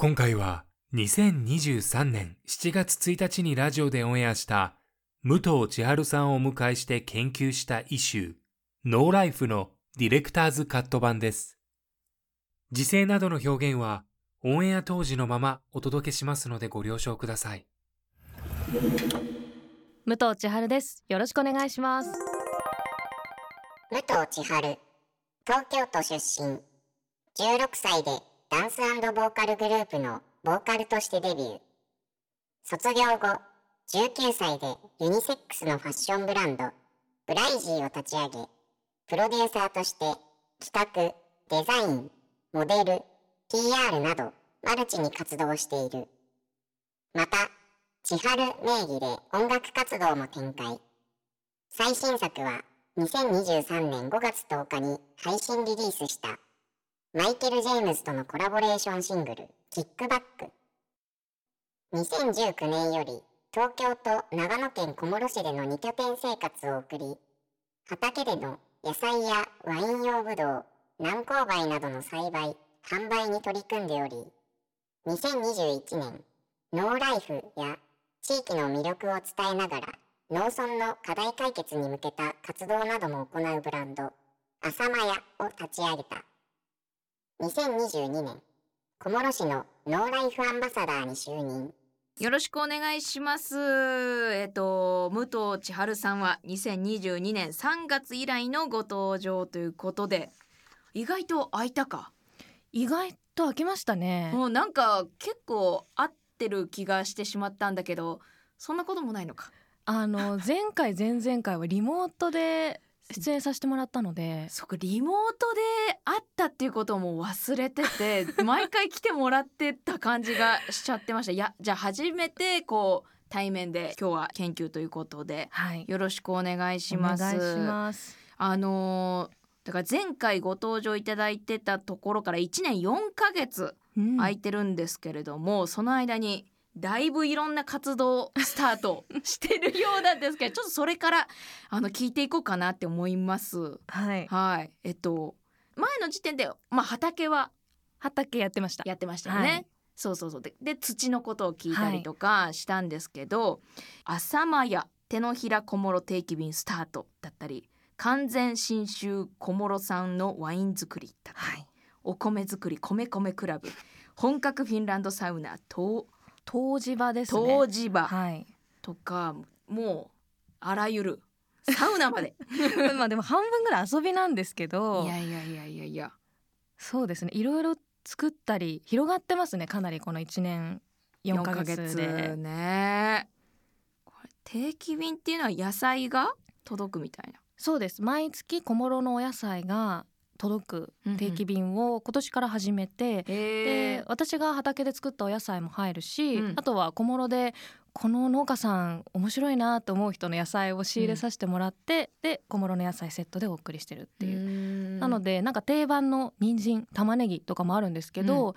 今回は2023年7月1日にラジオでオンエアした武藤千春さんをお迎えして研究したイシュー、ノーライフのディレクターズカット版です。時勢などの表現はオンエア当時のままお届けしますのでご了承ください。武藤千春ですよろしくお願いします武藤千春東京都出身16歳でダンスボーカルグループのボーカルとしてデビュー。卒業後19歳でユニセックスのファッションブランドブライジーを立ち上げプロデューサーとして企画デザインモデル PR などマルチに活動している。また千春名義で音楽活動も展開。最新作は2023年5月10日に配信リリースした。マイケル・ジェームズとのコラボレーションシングル「キックバック」2019年より東京と長野県小諸市での2拠点生活を送り畑での野菜やワイン用ブドウ南高梅などの栽培販売に取り組んでおり2021年ノーライフや地域の魅力を伝えながら農村の課題解決に向けた活動なども行うブランド浅間屋を立ち上げた。2022年小諸市のノーライフアンバサダーに就任よろしくお願いします。えっと武藤千春さんは2022年3月以来のご登場ということで、意外と空いたか？意外と開きましたねもうなんか結構合ってる気がしてしまったんだけど、そんなこともないのか？あの前回前々回はリモートで出演させてもらったのでそこリモートで会ったっていうことをもう忘れてて、毎回来てもらってた感じがしちゃってました。いや、じゃあ初めてこう対面で今日は研究ということで。はいよろしくお願いします。お願いしますあのーだから前回ご登場いただいてたところから1年4ヶ月うん空いてるんですけれども、その間にだいぶいろんな活動スタート してるようなんですけどちょっとそれからあの聞いていこうかなって思います。はい。はい。えっと前の時点で、まあ、畑は畑やってました。やってましたよね。はい。そうそうそう。でで土のことを聞いたりとかしたんですけど「浅間屋手のひら小諸定期便スタート」だったり「完全信州小諸産のワイン作り」だったり、お米作り米米クラブ本格フィンランドサウナと湯治場ですね。湯治場。はい。とか、もうあらゆる。サウナまで。まあでも半分ぐらい遊びなんですけどいやいやいやいやいや。そうですね。いろいろ作ったり広がってますねかなりこの1年4ヶ月で。ね。これ定期便っていうのは野菜が届くみたいな。そうです。毎月小諸のお野菜が届く定期便を今年から始めて、で私が畑で作ったお野菜も入るし、うん。あとは小諸でこの農家さん面白いなと思う人の野菜を仕入れさせてもらって、で小諸の野菜セットでお送りしてるっていう。なのででなんか定番の人参玉ねぎとかもあるんですけど、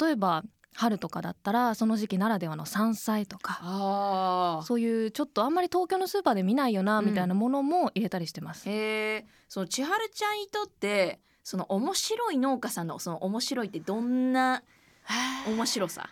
例えば春とかだったらその時期ならではの山菜とかそういうちょっとあんまり東京のスーパーで見ないよなうん。みたいなものも入れたりしてます。へえその千春ちゃんにとってその面白い農家さんのその面白いってどんな面白さ？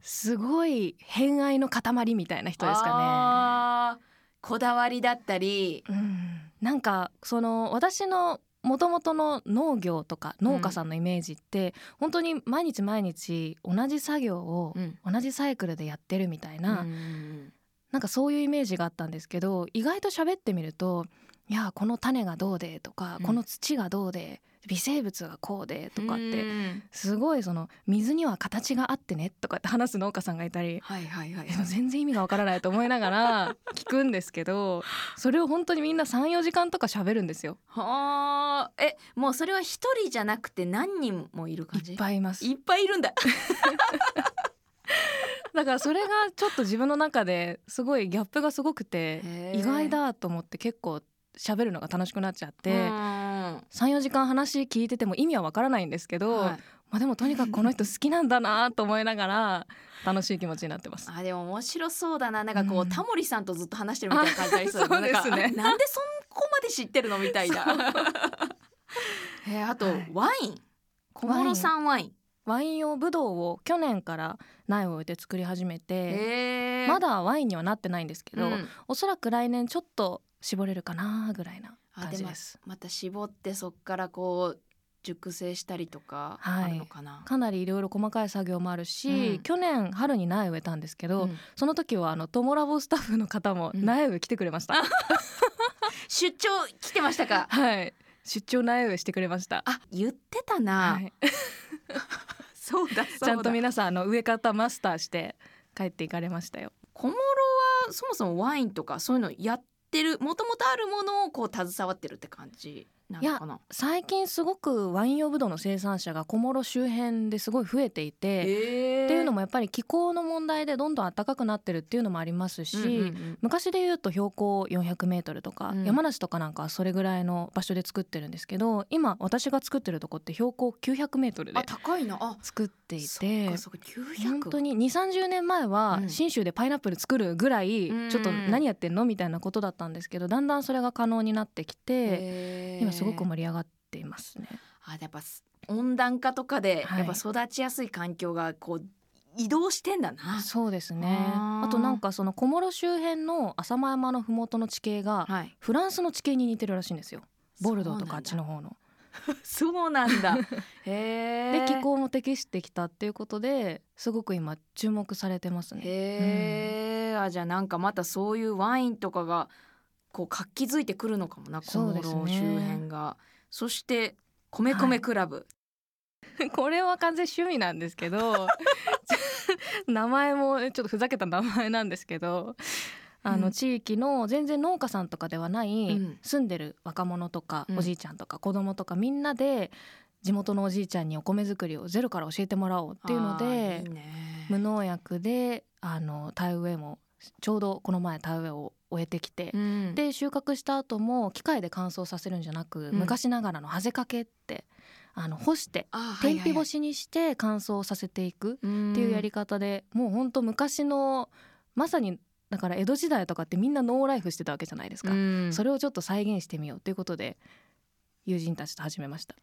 すごい偏愛の塊みたいな人ですかあー。こだわりだったり。ね。うん、なんかその私のもともとの農業とか農家さんのイメージって、うん、本当に毎日毎日同じ作業を同じサイクルでやってるみたいな、うん、なんかそういうイメージがあったんですけど意外と喋ってみるといやこの種がどうでとか、この土がどうで微生物がこうでとかってすごいその水には形があってねとかって話す農家さんがいたり、はいはいはい、全然意味がわからないと思いながら 聞くんですけどそれを本当にみんな34時間とか喋るんですよ。はあ。えもうそれは一人じゃなくて何人もいる感じ？いっぱいいます。いっぱいいるんだ。だからそれがちょっと自分の中ですごいギャップがすごくて意外だと思って結構喋るのが楽しくなっちゃって34時間話聞いてても意味はわからないんですけど、はい、まあ、でもとにかくこの人好きなんだなと思いながら楽しい気持ちになってます。あでも面白そうだな。なんかこう、うん、タモリさんとずっと話してるみたいな感じありそうですね。なんでそこまで知ってるのみたいな。えー、あと、はい、ワイン。小室さんワイン。ワイン用ブドウを去年から苗を植えて作り始めてまだワインにはなってないんですけど、うん、おそらく来年ちょっと絞れるかなぐらいな感じです。また絞ってそこからこう熟成したりとかあるのかな、はい、かなりいろいろ細かい作業もあるし、うん、去年春に苗植えたんですけど、うん、その時はあのトモラボスタッフの方も苗植え来てくれました、うん、出張来てましたか？はい。出張苗植えしてくれました。あ言ってたな、はい、そうだ。ちゃんと皆さんあの植え方マスターして帰っていかれましたよ。小諸はそもそもワインとかそういうのやっってるもともとあるものをこう携わってるって感じ。いや最近すごくワイン用ブドウの生産者が小諸周辺ですごい増えていて、っていうのもやっぱり気候の問題でどんどん暖かくなってるっていうのもありますし、うんうんうん、昔でいうと標高400メートルとか、うん、山梨とかなんかはそれぐらいの場所で作ってるんですけど今私が作ってるとこって標高900メートルで高いな。作っていて本当に2 3 0年前は信州でパイナップル作るぐらいちょっと何やってんの？みたいなことだったんですけどだんだんそれが可能になってきて今すごく盛り上がっていますね。あやっぱ温暖化とかでやっぱ育ちやすい環境がこう移動してんだな。そうですね。あとなんかその小諸周辺の浅間山の麓の地形がフランスの地形に似てるらしいんですよ。ボルドーとかあっちの方の。そうなんだ。へで気候も適してきたっていうことですごく今注目されてますね。へえ、うん、あじゃあなんかまたそういうワインとかがこう活気づいてくるのかもな小諸周辺が。そ,、して米米クラブ、はい、これは完全趣味なんですけど 名前もちょっとふざけた名前なんですけどあの地域の全然農家さんとかではない、住んでる若者とか、おじいちゃんとか子供とかみんなで地元のおじいちゃんにお米作りをゼロから教えてもらおうっていうので無農薬であの田植えもちょうどこの前田植えを終えてきて、うん、で収穫した後も機械で乾燥させるんじゃなく、うん、昔ながらのハゼかけってあの干して天日干しにして乾燥させていくっていうやり方で、もうほんと昔のまさにだから江戸時代とかってみんなノーライフしてたわけじゃないですか、それをちょっと再現してみようということで友人たちと始めました。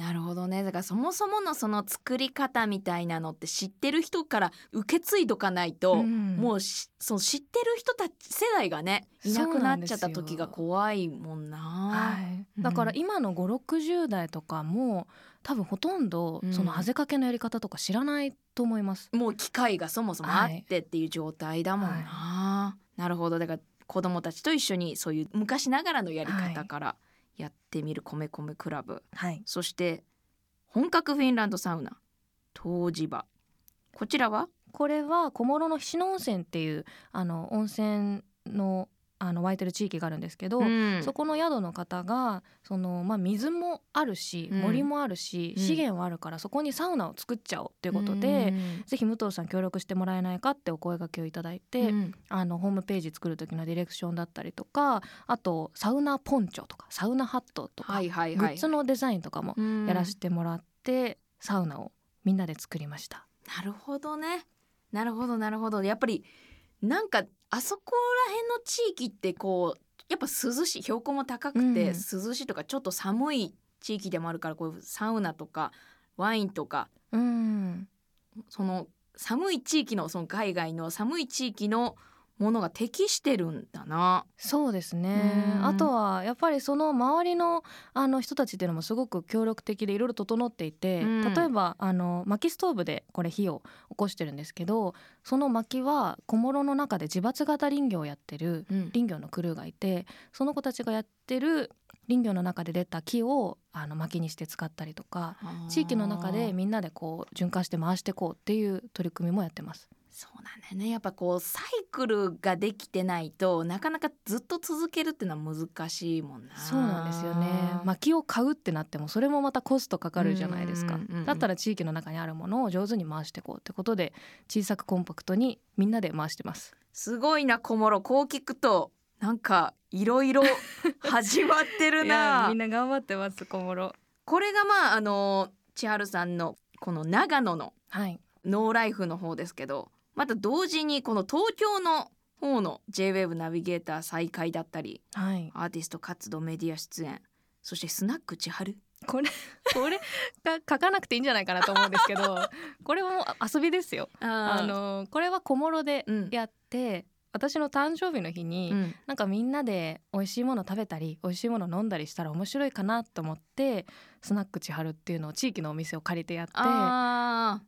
なるほどね。だからそもそものその作り方みたいなのって知ってる人から受け継いどかないと、うん、もうその知ってる人たち世代がねいなくなっちゃった時が怖いもんな。はい、だから今の560代とかも多分ほとんどそのハゼかけのやり方とか知らないと思います。もう機械がそもそもあってっていう状態だもんな。はい、なるほど。だから子供たちと一緒にそういう昔ながらのやり方から、はいやってみる米米クラブ、はい、そして本格フィンランドサウナ。湯治場。こちらは？これは小諸の菱野温泉っていうあの温泉のあの湧いてる地域があるんですけど、うん、そこの宿の方がその、まあ、水もあるし森もあるし、うん、資源はあるからそこにサウナを作っちゃおうっていうことで、うん、ぜひ武藤さん協力してもらえないかってお声がけをいただいて、あのホームページ作る時のディレクションだったりとかあとサウナポンチョとかサウナハットとか、はいはいはい、グッズのデザインとかもやらせてもらって、サウナをみんなで作りました。なるほどね。なるほどなるほど。やっぱりなんかあそこら辺の地域ってこうやっぱ涼しい標高も高くて涼しいとか、ちょっと寒い地域でもあるからこうサウナとかワインとか、うん、その寒い地域のその海外の寒い地域のものが適してるんだな。そうですね。あとはやっぱりその周りのあの人たちっていうのもすごく協力的でいろいろ整っていて、例えばあの薪ストーブでこれ火を起こしてるんですけどその薪は小諸の中で自伐型林業をやってる林業のクルーがいて、その子たちがやってる林業の中で出た木をあの薪にして使ったりとか地域の中でみんなでこう循環して回していこうっていう取り組みもやってます。そうなんだよね。やっぱこうサイクルができてないとなかなかずっと続けるっていうのは難しいもんな。そうなんですよね。薪を買うってなってもそれもまたコストかかるじゃないですか、だったら地域の中にあるものを上手に回していこうってことで小さくコンパクトにみんなで回してます。すごいな小諸こう聞くとなんかいろいろ始まってるな。みんな頑張ってます小諸。これがまああの千春さんのこの長野のノーライフの方ですけど、また同時にこの東京の方の JWAVE ナビゲーター再開だったり、はい、アーティスト活動メディア出演そしてスナック千春。これこれが書かなくていいんじゃないかなと思うんですけどこれも遊びですよ。あのこれは小諸でやって、私の誕生日の日に、うん、なんかみんなで美味しいもの食べたり美味しいもの飲んだりしたら面白いかなと思ってスナック千春っていうのを地域のお店を借りてやっ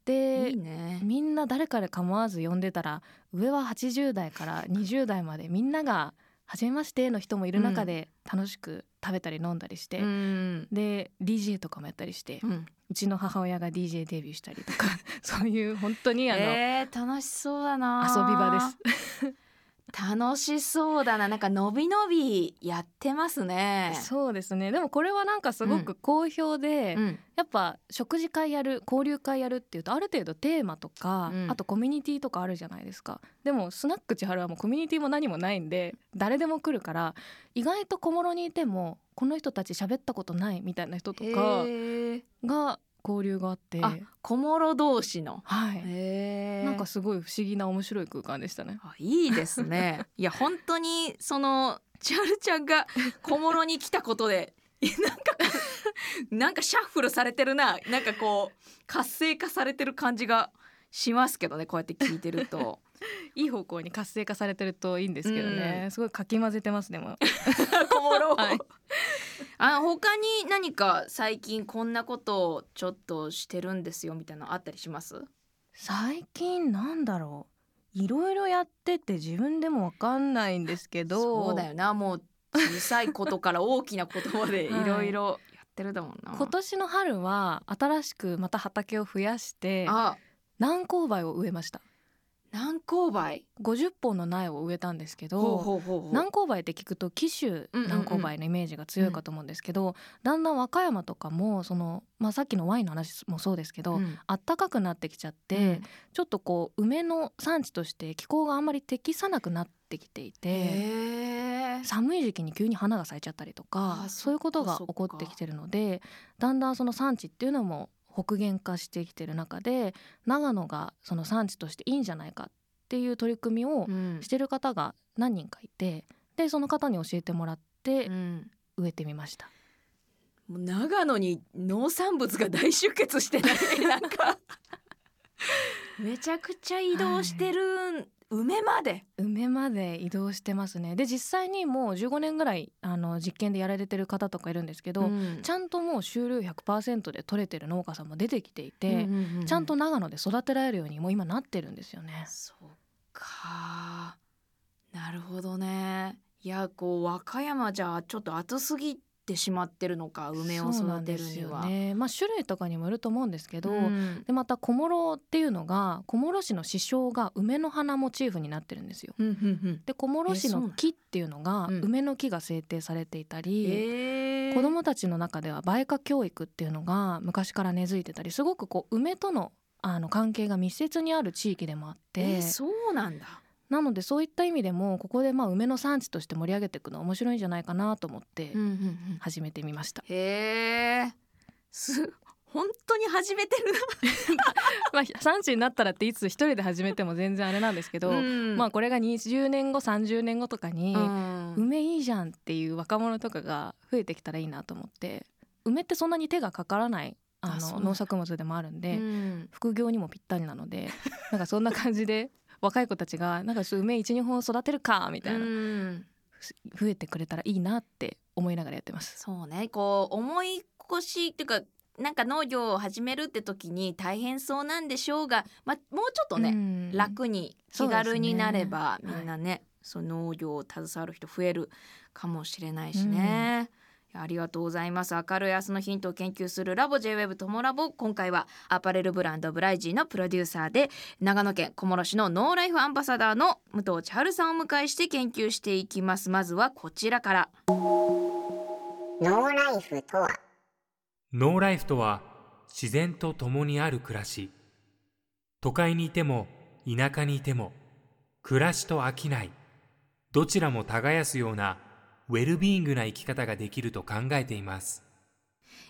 てでいい、ね、みんな誰かで構わず呼んでたら上は80代から20代までみんなが「初めまして」の人もいる中で楽しく食べたり飲んだりして、うん、で DJ とかもやったりして、うん、うちの母親が DJ デビューしたりとか そういう本当にあの、えー、楽しそうだな遊び場です楽しそうだな。なんかのびのびやってますね。そうですね。でもこれはなんかすごく好評で、うん、やっぱ食事会やる交流会やるっていうとある程度テーマとか、うん、あとコミュニティとかあるじゃないですか。でもスナック千春はもうコミュニティも何もないんで誰でも来るから意外と小諸にいてもこの人たち喋ったことないみたいな人とかが交流があって。小諸同士の。はい。なんかすごい不思議な面白い空間でしたね。あいいですね。いや本当にその千春ちゃんが 小諸に来たことでなんかなんかシャッフルされてるな。なんかこう活性化されてる感じがしますけどねこうやって聞いてると。いい方向に活性化されてるといいんですけどね、うん、すごいかき混ぜてますねも小諸、はい、あ他に何か最近こんなことをちょっとしてるんですよみたいなのあったりします？最近なんだろう。いろいろやってて自分でもわかんないんですけど。そうだよなもう小さいことから大きなことまで いろいろやってるだもんな、はい、今年の春は新しくまた畑を増やして南高梅を植えました？南高梅50本の苗を植えたんですけど南高梅って聞くと紀州南高梅のイメージが強いかと思うんですけど、うんうん、だんだん和歌山とかもその、まあ、さっきのワインの話もそうですけど、うん、暖かくなってきちゃって、うん、ちょっとこう梅の産地として気候があんまり適さなくなってきていて寒い時期に急に花が咲いちゃったりとか。そういうことが起こってきてるのでだんだんその産地っていうのも北限化してきてる中で長野がその産地としていいんじゃないかっていう取り組みをしてる方が何人かいて、でその方に教えてもらって植えてみました。もう長野に農産物が大集結してない。なんか。めちゃくちゃ移動してる梅まで？梅まで移動してますね。で実際にもう15年ぐらいあの実験でやられてる方とかいるんですけど、うん、ちゃんともう収量100%で取れてる農家さんも出てきていて、うんうんうん、ちゃんと長野で育てられるようにもう今なってるんですよね。そうかなるほどね。いやこう和歌山じゃちょっと暑すぎてしまってるのか梅を育てるには。ね、まあ、種類とかにもよると思うんですけど、うん、でまた小諸っていうのが小諸市の市章が梅の花モチーフになってるんですよ。うんうんうん、で小諸市の木っていうのが梅の木が制定されていたり、うん、子どもたちの中では梅花教育っていうのが昔から根付いてたりすごくこう梅とのあの関係が密接にある地域でもあって、そうなんだなのでそういった意味でもここでまあ梅の産地として盛り上げていくのは面白いんじゃないかなと思って始めてみました。うんうんうん、へえす本当に始めてる。まあ産地になったらっていつ一人で始めても全然あれなんですけど、うん、まあこれが20年後30年後とかに、うん、梅いいじゃんっていう若者とかが増えてきたらいいなと思って梅ってそんなに手がかからないあの農作物でもあるんで、うん、副業にもぴったりなのでなんかそんな感じで若い子たちがなんか梅一二本育てるかみたいな、増えてくれたらいいなって思いながらやってます。そうね。こう思い越しっていうかなんか農業を始めるって時に大変そうなんでしょうが、まあ、もうちょっとね、楽に気軽になれば、ね、みんなね、はい、その農業を携わる人増えるかもしれないしね。ありがとうございます。明るい明日のヒントを研究するラボ JWEB トモラボ。今回はアパレルブランドブライジーのプロデューサーで長野県小諸市のノーライフアンバサダーの武藤千春さんを迎えして研究していきます。まずはこちらから。ノーライフとは？ノーライフとは自然と共にある暮らし。都会にいても田舎にいても暮らしと飽きない。どちらも耕すようなウェルビーイングな生き方ができると考えています。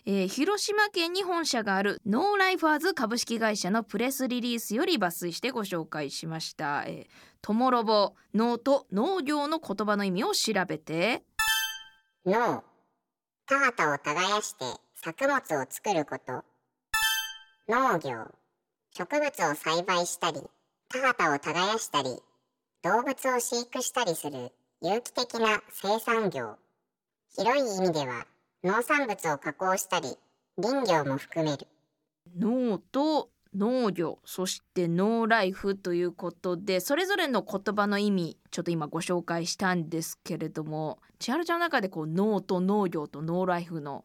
えー、広島県に本社がある農ライファーズ株式会社のプレスリリースより抜粋してご紹介しました。えー、トモラボ、農と農業の言葉の意味を調べて。農、田畑を耕して作物を作ること。農業、植物を栽培したり、田畑を耕したり、動物を飼育したりする有機的な生産業。広い意味では農産物を加工したり林業も含める。農と農業そしてノーライフということでそれぞれの言葉の意味ちょっと今ご紹介したんですけれども千春ちゃんの中でこう農と農業とノーライフの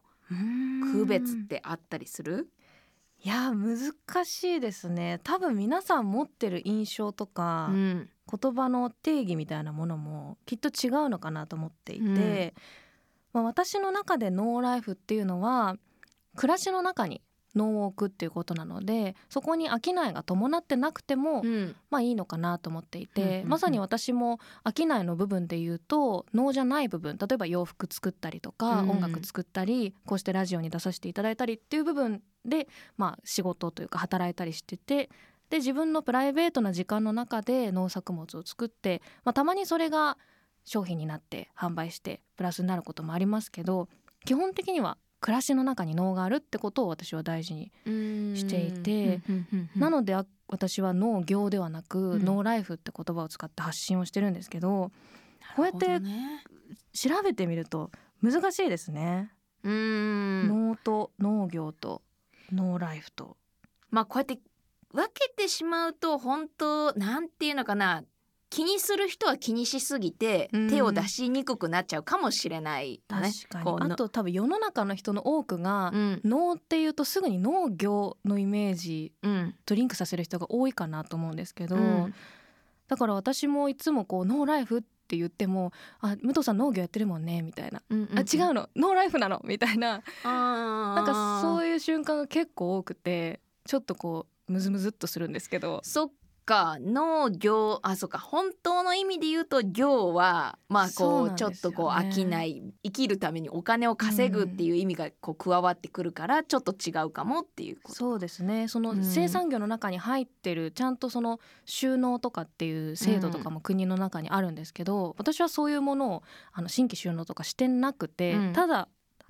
区別ってあったりする？いや難しいですね。多分皆さん持ってる印象とか、うん、言葉の定義みたいなものもきっと違うのかなと思っていて、うん、まあ、私の中でノーライフっていうのは暮らしの中に農を置くっていうことなのでそこに商いが伴ってなくても、うん、まあいいのかなと思っていて、うんうんうん、まさに私も商いの部分で言うと農じゃない部分例えば洋服作ったりとか、うん、音楽作ったりこうしてラジオに出させていただいたりっていう部分で、まあ、仕事というか働いたりしててで自分のプライベートな時間の中で農作物を作って、まあ、たまにそれが商品になって販売してプラスになることもありますけど基本的には暮らしの中に農があるってことを私は大事にしていてなので私は農業ではなく、うん、ノーライフって言葉を使って発信をしてるんですけどこうやって調べてみると難しいですね。農と農業とノーライフと。まあこうやって分けてしまうと本当なんていうのかな気にする人は気にしすぎて手を出しにくくなっちゃうかもしれない、ね、確かに。あと多分世の中の人の多くが、うん、農っていうとすぐに農業のイメージとリンクさせる人が多いかなと思うんですけど、うん、だから私もいつもこうノーライフって言っても「あ武藤さん農業やってるもんね」みたいな「うんうんうん、あ違うの。ノーライフなの」みたいな。なんかそういう瞬間が結構多くてちょっとこうムズムズっとするんですけど。そっか。農業あそっか。本当の意味で言うと業はまあこう、ね、ちょっとこう飽きない生きるためにお金を稼ぐっていう意味がこう加わってくるからちょっと違うかもっていうこと、そうですね。その生産業の中に入ってるちゃんとその収納とかっていう制度とかも国の中にあるんですけど、私はそういうものをあの新規収納とかしてなくて、うん、ただ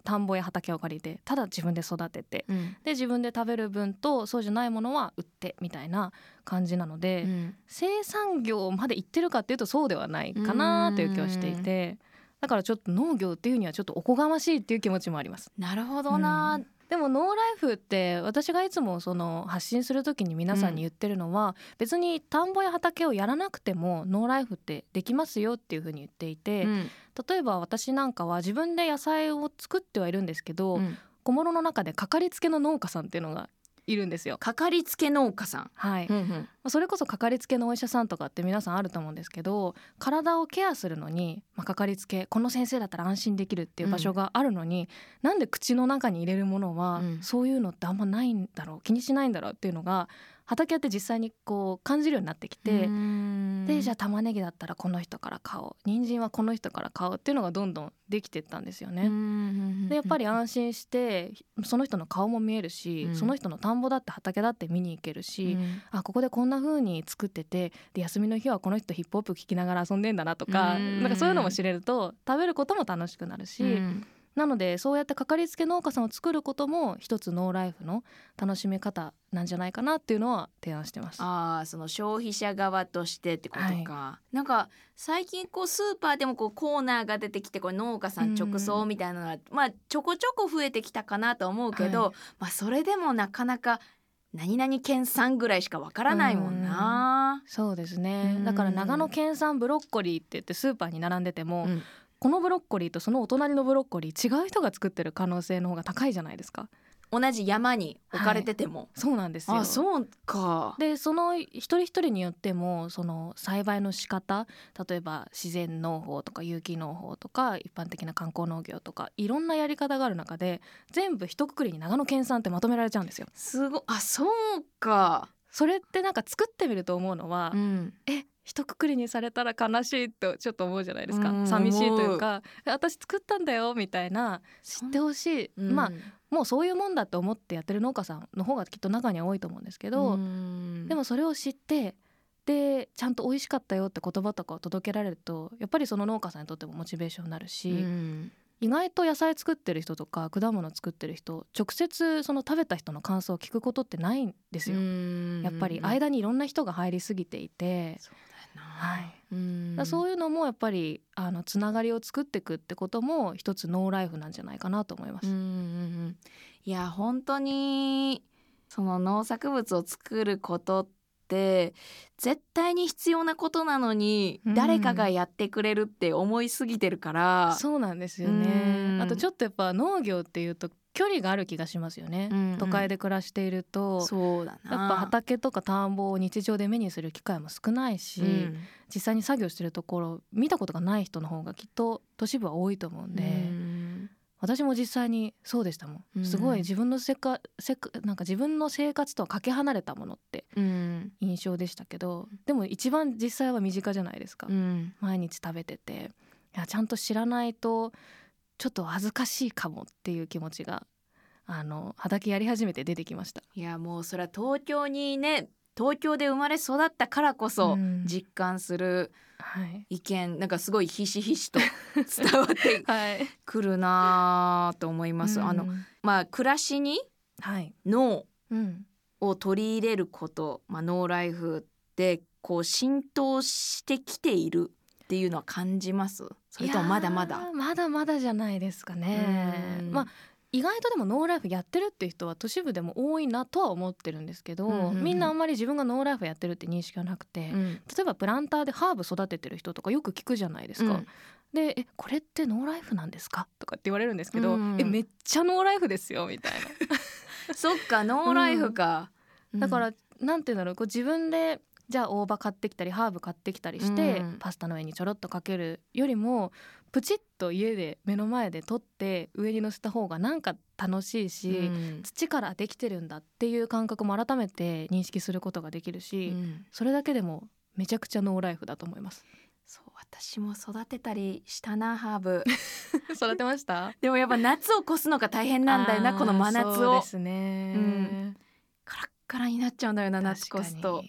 田んぼや畑を借りてただ自分で育てて、うん、で自分で食べる分とそうじゃないものは売ってみたいな感じなので、うん、生産業まで行ってるかっていうとそうではないかなという気はしていてだからちょっと農業っていうにはちょっとおこがましいっていう気持ちもあります。なるほどな、うんでもノーライフって私がいつもその発信する時に皆さんに言ってるのは、うん、別に田んぼや畑をやらなくてもノーライフってできますよっていうふうに言っていて、うん、例えば私なんかは自分で野菜を作ってはいるんですけど、うん、小諸の中でかかりつけの農家さんっていうのがいるんですよ。かかりつけ農家さん。はい、うんうん、それこそかかりつけのお医者さんとかって皆さんあると思うんですけど体をケアするのに、まあ、かかりつけこの先生だったら安心できるっていう場所があるのに、うん、なんで口の中に入れるものは、そういうのってあんまないんだろう気にしないんだろうっていうのが畑やって実際にこう感じるようになってきてでじゃあ玉ねぎだったらこの人から買おう。人参はこの人から買おうっていうのがどんどんできてったんですよね。でやっぱり安心してその人の顔も見えるし、うん、その人の田んぼだって畑だって見に行けるし、うん、あここでこんな風に作っててで休みの日はこの人ヒップホップ聴きながら遊んでんだなとか、ん。なんかそういうのも知れると食べることも楽しくなるし。うんなのでそうやってかかりつけ農家さんを作ることも一つノーライフの楽しみ方なんじゃないかなっていうのは提案してます。ああその消費者側としてってことか、はい、なんか最近こうスーパーでもこうコーナーが出てきてこれ農家さん直送みたいなのは、まあちょこちょこ増えてきたかなと思うけど、はい、まあそれでもなかなか何々県産ぐらいしかわからないもんな、うそうですね。だから長野県産ブロッコリーって言ってスーパーに並んでても、うん、このブロッコリーとそのお隣のブロッコリー違う人が作ってる可能性の方が高いじゃないですか。同じ山に置かれてても、はい、そうなんですよ。あそうか。でその一人一人によってもその栽培の仕方例えば自然農法とか有機農法とか一般的な観光農業とかいろんなやり方がある中で全部一括りに長野県産ってまとめられちゃうんですよ。すごあそうか。それってなんか作ってみると思うのは、うん、え一括りにされたら悲しいとちょっと思うじゃないですか、寂しいというか私作ったんだよみたいな。知ってほしい、うん、まあもうそういうもんだと思ってやってる農家さんの方がきっと中には多いと思うんですけど、でもそれを知ってでちゃんと美味しかったよって言葉とかを届けられるとやっぱりその農家さんにとってもモチベーションになるし、意外と野菜作ってる人とか果物作ってる人直接その食べた人の感想を聞くことってないんですよ。やっぱり間にいろんな人が入りすぎていて。はい、うん。そういうのもやっぱりあのつながりを作っていくってことも一つノーライフなんじゃないかなと思います。うんいや本当にその農作物を作ることって絶対に必要なことなのに、誰かがやってくれるって思いすぎてるから。そうなんですよね。あとちょっとやっぱ農業っていうと距離がある気がしますよね、うんうん、都会で暮らしていると。そうだな。やっぱ畑とか田んぼを日常で目にする機会も少ないし、うん、実際に作業してるところ見たことがない人の方がきっと都市部は多いと思うんで、うん、私も実際にそうでしたもん、すごい自分のせかせかなんか自分の生活とはかけ離れたものって印象でしたけど、でも一番実際は身近じゃないですか、毎日食べてて。いやちゃんと知らないとちょっと恥ずかしいかもっていう気持ちがあの畑やり始めて出てきました。いやもうそれは東京にね東京で生まれ育ったからこそ実感する意見、うんはい、なんかすごいひしひしと 伝わって くるなと思います。はい、あのまあ暮らしに脳を取り入れること、まあ、ノーライフでこう浸透してきているっていうのは感じます？それともまだまだ？まだまだじゃないですかね。まあ意外とでもノーライフやってるっていう人は都市部でも多いなとは思ってるんですけど、うんうんうん、みんなあんまり自分がノーライフやってるって認識がなくて、うん、例えばプランターでハーブ育ててる人とかよく聞くじゃないですか。うん。で「えこれってノーライフなんですか?」とかって言われるんですけど「うんうん、えめっちゃノーライフですよ」みたいな。そっかノーライフか、うん、だからなんていうんだろうこう自分でじゃあ大葉買ってきたりハーブ買ってきたりして、うん、パスタの上にちょろっとかけるよりもプチッと家で目の前で取って上に乗せた方がなんか楽しいし、うん、土からできてるんだっていう感覚も改めて認識することができるし、うん、それだけでもめちゃくちゃノーライフだと思います。そう私も育てたりしたなハーブ。育てました？でもやっぱ夏を越すのが大変なんだよなこの真夏を。ですね、うん、カラッカラになっちゃうんだよな夏越すと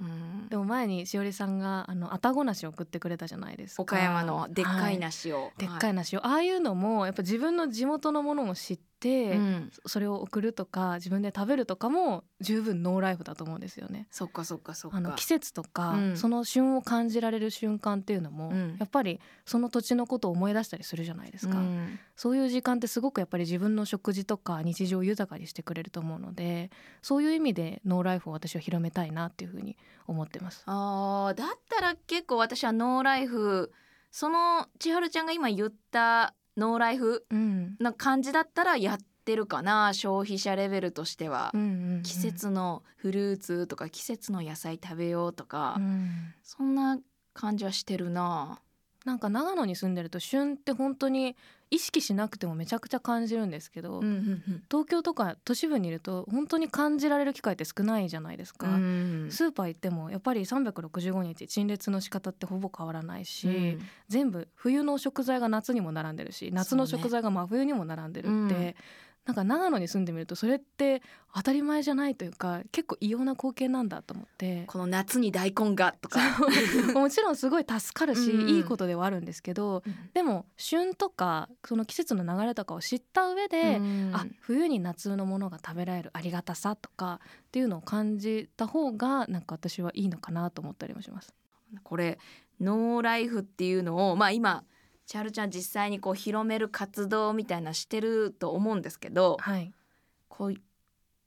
うん、でも前にしおりさんがあの愛宕梨を送ってくれたじゃないですか。岡山のでっかい梨を、はい、でっかい梨を。ああいうのもやっぱ自分の地元のものを知って、うん、それを送るとか自分で食べるとかも十分ノーライフだと思うんですよね。そっかそっかそっか。あの季節とか、うん、その旬を感じられる瞬間っていうのも、うん、やっぱりその土地のことを思い出したりするじゃないですか。そういう時間ってすごくやっぱり自分の食事とか日常を豊かにしてくれると思うので、そういう意味でノーライフを私は広めたいなっていうふうに思ってます。あだったら結構私はノーライフその千春ちゃんが今言ったノーライフな感じだったらやってるかな、消費者レベルとしては、うんうんうん、季節のフルーツとか季節の野菜食べようとか、うん、そんな感じはしてるな。なんか長野に住んでると旬って本当に意識しなくてもめちゃくちゃ感じるんですけど、うんうんうん、東京とか都市部にいると本当に感じられる機会って少ないじゃないですか、うん。うん、スーパー行ってもやっぱり365日陳列の仕方ってほぼ変わらないし、うん、全部冬の食材が夏にも並んでるし夏の食材が真冬にも並んでるって、なんか長野に住んでみるとそれって当たり前じゃないというか結構異様な光景なんだと思って。この夏に大根がとか。もちろんすごい助かるし、うん。いいことではあるんですけどでも旬とかその季節の流れとかを知った上で、うん。あ冬に夏のものが食べられるありがたさとかっていうのを感じた方がなんか私はいいのかなと思ったりもします。これノーライフっていうのをまあ今チャールちゃん実際にこう広める活動みたいなしてると思うんですけどはい、こう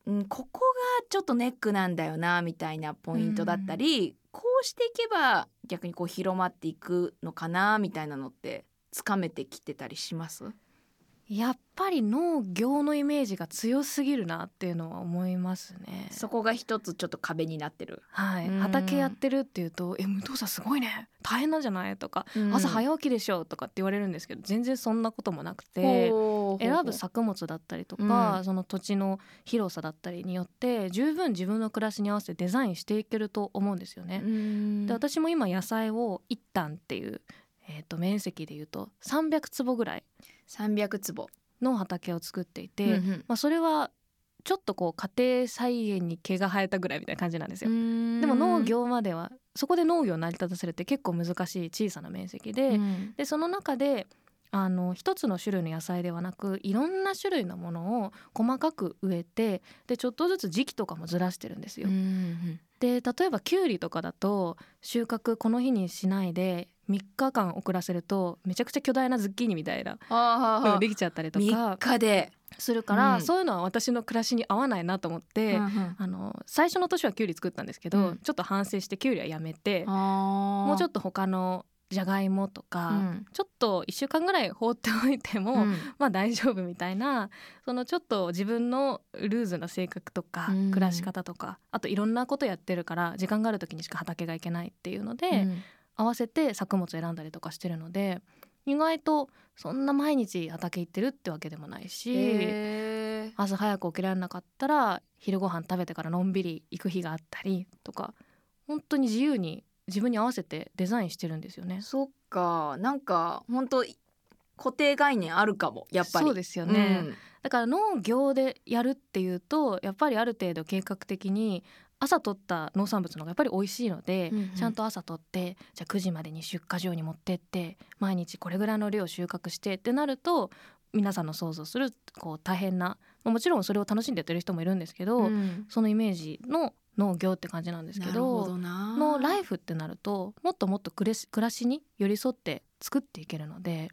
うんここがちょっとネックなんだよなみたいなポイントだったり、こうしていけば逆にこう広まっていくのかなみたいなのってつかめてきてたりします？やっぱり農業のイメージが強すぎるなっていうのは思いますね。そこが一つちょっと壁になってる。はい、うん畑やってるっていうと「え武藤さんすごいね大変なんじゃない?」とか、朝早起きでしょ」とかって言われるんですけど全然そんなこともなくて。選ぶ作物だったりとか、うんその土地の広さだったりによって十分自分の暮らしに合わせてデザインしていけると思うんですよね。で私も今野菜を一旦っていう、えー、と面積でいうと300坪ぐらい300坪、の畑を作っていて、うんうん。まあ、それはちょっとこう家庭菜園に毛が生えたぐらいみたいな感じなんですよ。でも農業まではそこで農業を成り立たせるって結構難しい小さな面積で,、うん。でその中であの一つの種類の野菜ではなくいろんな種類のものを細かく植えてでちょっとずつ時期とかもずらしてるんですよ。うんで例えばきゅうりとかだと収穫この日にしないで3日間遅らせるとめちゃくちゃ巨大なズッキーニみたいなのができちゃったりとか3日で。するから、うん。そういうのは私の暮らしに合わないなと思って、あの最初の年はきゅうり作ったんですけど、うん。ちょっと反省してきゅうりはやめて、ももうちょっと他のじゃがいもとか、うん。ちょっと1週間ぐらい放っておいても、うん。まあ大丈夫みたいなそのちょっと自分のルーズな性格とか、うん。暮らし方とかあといろんなことやってるから時間がある時にしか畑が行けないっていうので、合わせて作物選んだりとかしてるので意外とそんな毎日畑行ってるってわけでもないし。朝早く起きられなかったら昼ご飯食べてからのんびり行く日があったりとか本当に自由に自分に合わせてデザインしてるんですよね。そっか。なんか本当固定概念あるかもやっぱり。そうですよね、だから農業でやるっていうとやっぱりある程度計画的に朝取った農産物の方がやっぱり美味しいので、うんうん。ちゃんと朝取ってじゃあ9時までに出荷場に持ってって毎日これぐらいの量収穫してってなると皆さんの想像するこう大変なまあもちろんそれを楽しんでやってる人もいるんですけど、うん。そのイメージの農業って感じなんですけどどな。のライフってなるともっともっと暮らし暮らしに寄り添って作っていけるので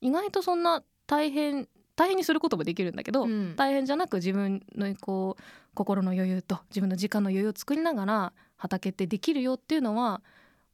意外とそんな大変大変にすることもできるんだけど、うん。大変じゃなく自分のこう心の余裕と自分の時間の余裕を作りながら畑ってできるよっていうのは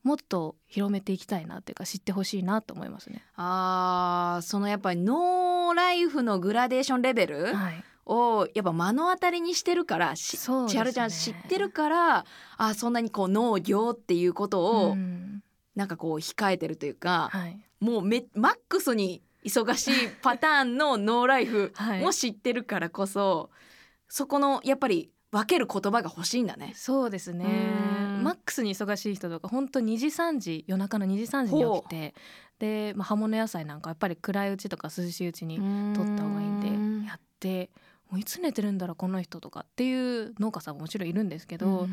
もっと広めていきたいなっていうか知ってほしいなと思いますね。あーそのやっぱりノーライフのグラデーションレベルはい、をやっぱ目の当たりにしてるからね。千春ちゃん知ってるからあそんなにこう農業っていうことをうん。なんかこう控えてるというか、はい。もうめマックスに忙しいパターンのノーライフ はい。も知ってるからこそ、そこのやっぱり分ける言葉が欲しいんだね。そうですね。うん。マックスに忙しい人とか本当2時3時夜中の2時3時に起きてで、まあ、葉物野菜なんかやっぱり暗いうちとか涼しいうちに取った方がいいんでやってもういつ寝てるんだろうこの人とかっていう農家さんももちろんいるんですけど、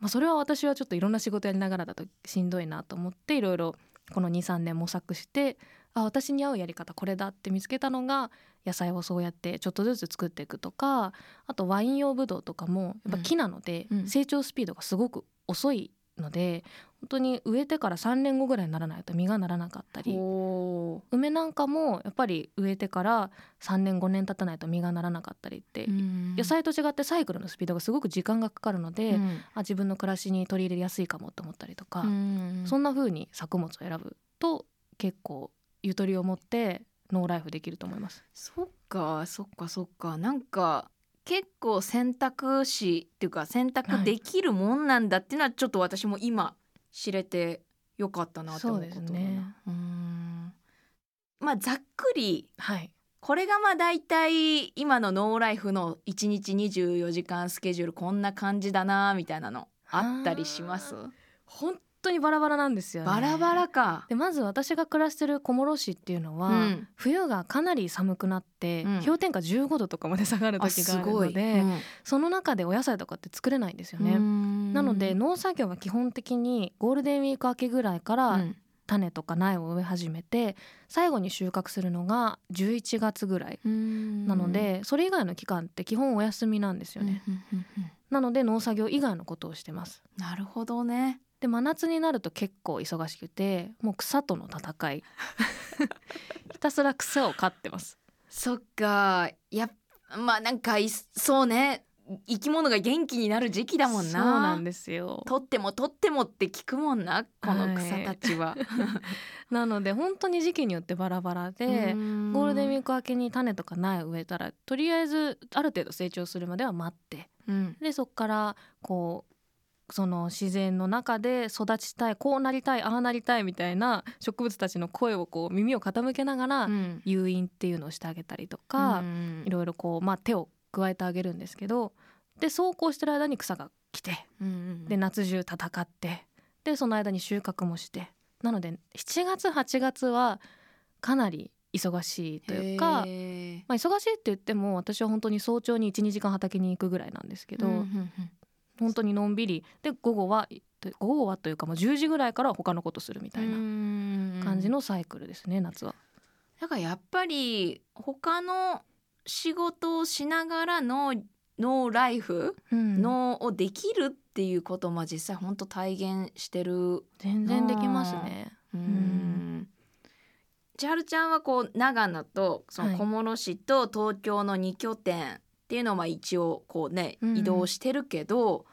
まあ、それは私はちょっといろんな仕事やりながらだとしんどいなと思っていろいろこの23年模索してあ私に合うやり方これだって見つけたのが野菜をそうやってちょっとずつ作っていくとかあとワイン用ブドウとかもやっぱ木なのでうんうん。成長スピードがすごく遅いので本当に植えてから3年後ぐらいにならないと実がならなかったり。お梅なんかもやっぱり植えてから3年5年経たないと実がならなかったりって。野菜と違ってサイクルのスピードがすごく時間がかかるので、あ自分の暮らしに取り入れやすいかもと思ったりとか、そんな風に作物を選ぶと結構ゆとりを持ってノーライフできると思います。そっかそっかそっか。なんか結構選択肢っていうか選択できるもんなんだっていうのはちょっと私も今知れてよかったなって思うこと。ね。うん。まあざっくりはい、これがまあ大体今のノーライフの1日24時間スケジュールこんな感じだなみたいなのあったりします本当にバラバラなんですよね。バラバラか。でまず私が暮らしてる小諸市っていうのは、うん。冬がかなり寒くなって、うん。氷点下15度とかまで下がるあ時があるすごい。ので、うん。その中でお野菜とかって作れないんですよね。うん。なので農作業は基本的にゴールデンウィーク明けぐらいからうん。種とか苗を植え始めて最後に収穫するのが11月ぐらいなのでそれ以外の期間って基本お休みなんですよね。なので農作業以外のことをしてます。なるほどねで真夏になると結構忙しくてもう草との戦い。ひたすら草を刈ってます。そっか。やまあなんかいそうね。生き物が元気になる時期だもんな。そうなんですよ。取っても取ってもって聞くもんなこの草たちは、なので本当に時期によってバラバラでゴールデンウィーーク明けに種とか苗を植えたらとりあえずある程度成長するまでは待って。ク、うん。でそこからこうその自然の中で育ちたいこうなりたいああなりたいみたいな植物たちの声をこう耳を傾けながらうん。誘引っていうのをしてあげたりとか、うん。いろいろこう、まあ、手を加えてあげるんですけどでそうこうしてる間に草が来てうんうん。で夏中戦ってでその間に収穫もしてなので7月8月はかなり忙しいというか、まあ、忙しいって言っても私は本当に早朝に12時間畑に行くぐらいなんですけど、うんうんうん本当にのんびり。で午後は午後はというかもう10時ぐらいから他のことするみたいな感感じのサイクルですね夏は。だからやっぱり他の仕事をしながらのノーライフ、うん。ノーをできるっていうことをまあ実際本当体現してる全然できますね。うん。千春ちゃんはこう長野とそのはい。小諸市と東京の2拠点っていうのをまあ一応こうねうん移動してるけど、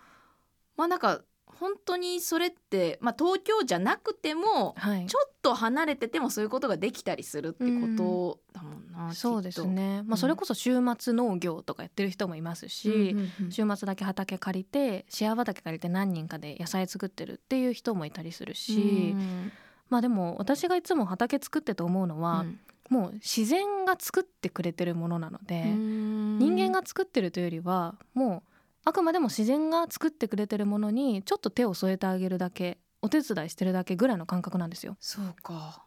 まあなんか本当にそれって、まあ、東京じゃなくてもはい。ちょっと離れててもそういうことができたりするってことだもんな、そうですね、まあ、うんそれこそ週末農業とかやってる人もいます。し、うんうん。週末だけ畑借りてシェア畑借りて何人かで野菜作ってるっていう人もいたりするし、うん。まあでも私がいつも畑作ってて思うのは、うんもう自然が作ってくれてるものなので、人間が作ってるというよりはもうあくまでも自然が作ってくれてるものにちょっと手を添えてあげるだけお手伝いしてるだけぐらいの感覚なんですよ。そうか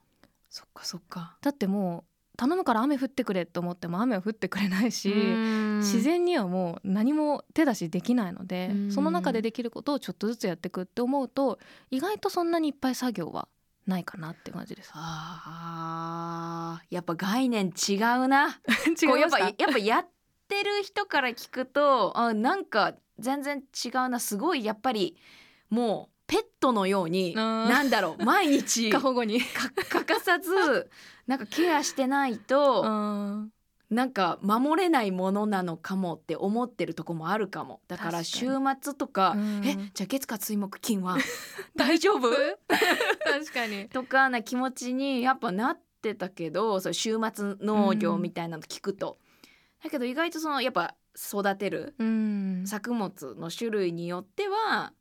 そっかそっか。だってもう頼むから雨降ってくれと思っても雨は降ってくれないし、自自然にはもう何も手出しできないので、うんその中でできることをちょっとずつやっていくって思うと意外とそんなにいっぱい作業はないかなって感じです。あーやっぱ概念違うな。違こうやっぱやっぱやってる人から聞くとあなんか全然違うなすごいやっぱりもうペットのようになんだろう毎日 過保護に。か欠かさずなんかケアしてないとうんなんか守れないものなのかもって思ってるとこもあるかも。だから週に。末とかうん。えじゃあ月火水木金は？大丈夫？確かに。とかな気持ちにやっぱなってたけどそう週末農業みたいなの聞くと、だけど意外とそのやっぱ育てるうん。作物の種類によっては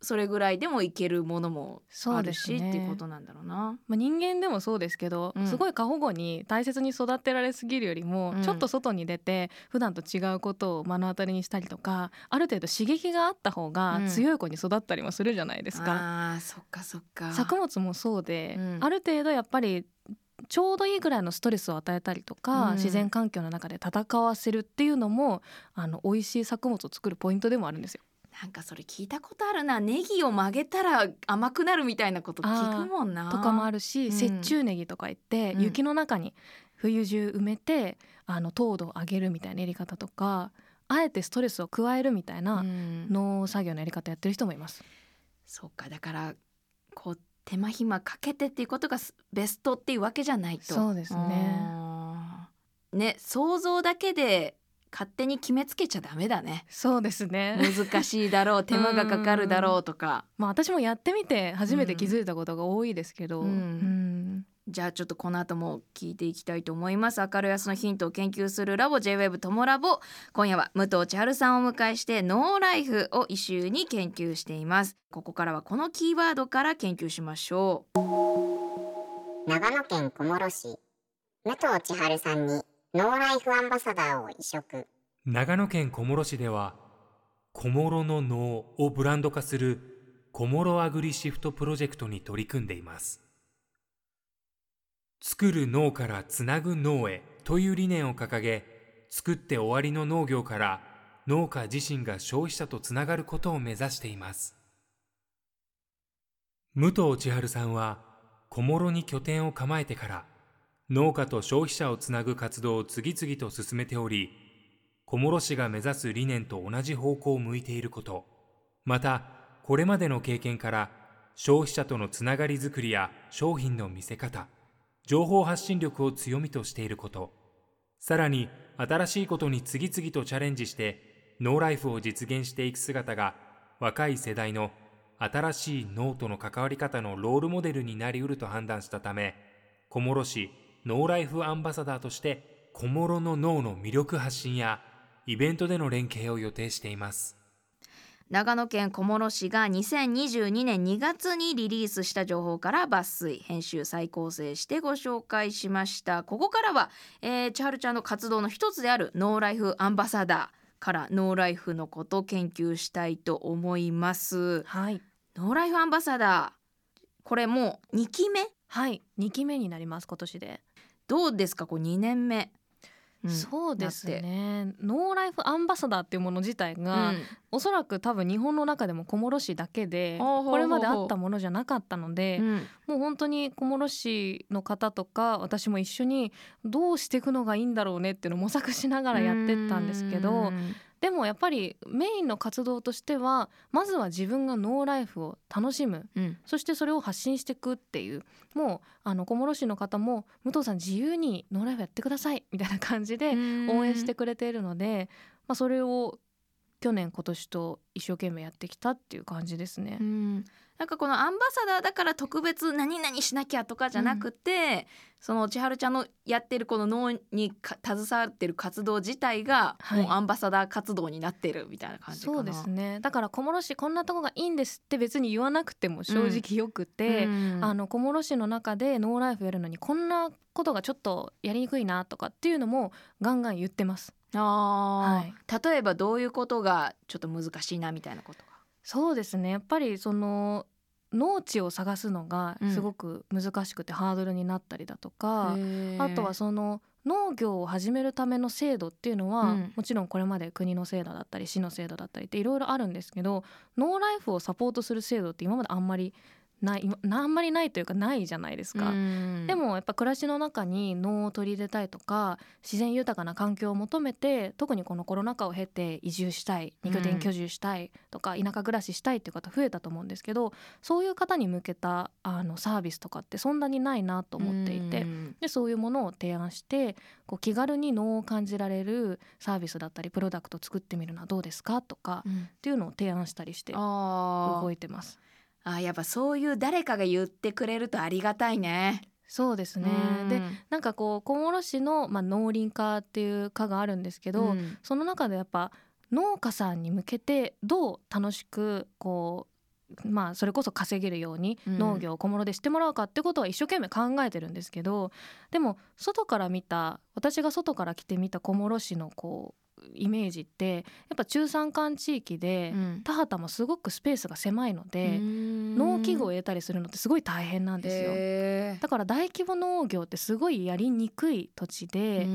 それぐらいでもいけるものもあるし、ねっていうことなんだろうな。まあ、人間でもそうですけど、うんすごい過保護に大切に育てられすぎるよりも、うんちょっと外に出て普段と違うことを目の当たりにしたりとかある程度刺激があった方がうん強い子に育ったりもするじゃないですか。あーそっかそっか。作物もそうで、うんある程度やっぱりちょうどいいぐらいのストレスを与えたりとか、うん自然環境の中で戦わせるっていうのもあの美味しい作物を作るポイントでもあるんですよ。なんかそれ聞いたことあるな。ネギを曲げたら甘くなるみたいなこと聞くもんな。とかもあるし、うん。雪中ネギとか言って、うん。雪の中に冬中埋めてあの糖度を上げるみたいなやり方とかあえてストレスを加えるみたいなうん。農作業のやり方やってる人もいます。そうか。だからこう手間暇かけてっていうことがすベストっていうわけじゃないと。そうですね。うん。ね想像だけで勝手に決めつけちゃダメだね。そうですね。難しいだろう手間がかかるだろうとか。まあ私もやってみて初めて気づいたことが多いですけど、うん。うん。じゃあちょっとこの後も聞いていきたいと思います。明るい明日のヒントを研究するラボ J-WEB ともラボ。今夜は武藤千春さんをお迎えしてノーライフを一周に研究しています。ここからはこのキーワードから研究しましょう。長野県小諸市武藤千春さんにノーライフアンバサダーを移植。長野県小諸市では小諸の農をブランド化するコモロアグリシフトプロジェクトに取り組んでいます。作る脳からつなぐ脳へという理念を掲げ作って終わりの農業から農家自身が消費者とつながることを目指しています。武藤千春さんは小諸に拠点を構えてから農家と消費者をつなぐ活動を次々と進めており小諸市が目指す理念と同じ方向を向いていることまたこれまでの経験から消費者とのつながりづくりや商品の見せ方情報発信力を強みとしていることさらに新しいことに次々とチャレンジしてノーライフを実現していく姿が若い世代の新しい脳との関わり方のロールモデルになりうると判断したため小諸市ノーライフアンバサダーとして小諸の脳の魅力発信やイベントでの連携を予定しています。長野県小諸市が2022年2月にリリースした情報から抜粋編集再構成してご紹介しました。ここからは、えー、千春ちゃんの活動の一つであるノーライフアンバサダーからノーライフのこと研究したいと思います。はい。ノーライフアンバサダーこれもう2期目？はい。2期目になります今年でどうですか？こう2年目、うん、そうですね。ノーライフアンバサダーっていうもの自体が、うん、おそらく多分日本の中でも小諸市だけでこれまであったものじゃなかったので、うん、もう本当に小諸市の方とか私も一緒にどうしていくのがいいんだろうねっていうのを模索しながらやってったんですけどでもやっぱりメインの活動としてはまずは自分がノーライフを楽しむ、うん、そしてそれを発信していくっていう。もうあの小諸市の方も武藤さん自由にノーライフやってください。みたいな感じで応援してくれているので、まあ、それを去年今年と一生懸命やってきたっていう感じですね。うん。なんかこのアンバサダーだから特別何々しなきゃとかじゃなくて、うん、その千春ちゃんのやってるこの脳に携わってる活動自体がもうアンバサダー活動になってるみたいな感じかな、そうですね。だから小諸市こんなとこがいいんですって別に言わなくても正直よくて、うん、あの小諸市の中でノーライフやるのにこんなことがちょっとやりにくいなとかっていうのもガンガン言ってます。あはい、例えばどういうことがちょっと難しいなみたいなことそうですね。やっぱりその農地を探すのがすごく難しくてハードルになったりだとか、うん、あとはその農業を始めるための制度っていうのは、うん、もちろんこれまで国の制度だったり市の制度だったりっていろいろあるんですけどノーライフをサポートする制度って今まであんまりないあんまりないというかないじゃないですか、でもやっぱ暮らしの中に農を取り入れたいとか自然豊かな環境を求めて特にこのコロナ禍を経て移住したい肉田居住したいとか、田舎暮らししたいっていう方増えたと思うんですけどそういう方に向けたあのサービスとかってそんなにないなと思っていて、でそういうものを提案してこう気軽に農を感じられるサービスだったりプロダクト作ってみるのはどうですかとか、っていうのを提案したりして動いてます。あやっぱそういう誰かが言ってくれるとありがたいね。そうですね、でなんかこう小諸市の、まあ、農林課っていう課があるんですけど、うん、その中でやっぱ農家さんに向けてどう楽しくこうまあそれこそ稼げるように農業を小諸でしてもらうかってことは一生懸命考えてるんですけどでも外から見た私が外から来てみた小諸市のこうイメージってやっぱ中山間地域で、田畑もすごくスペースが狭いので農機具を得たりするのってすごい大変なんですよ。だから大規模農業ってすごいやりにくい土地で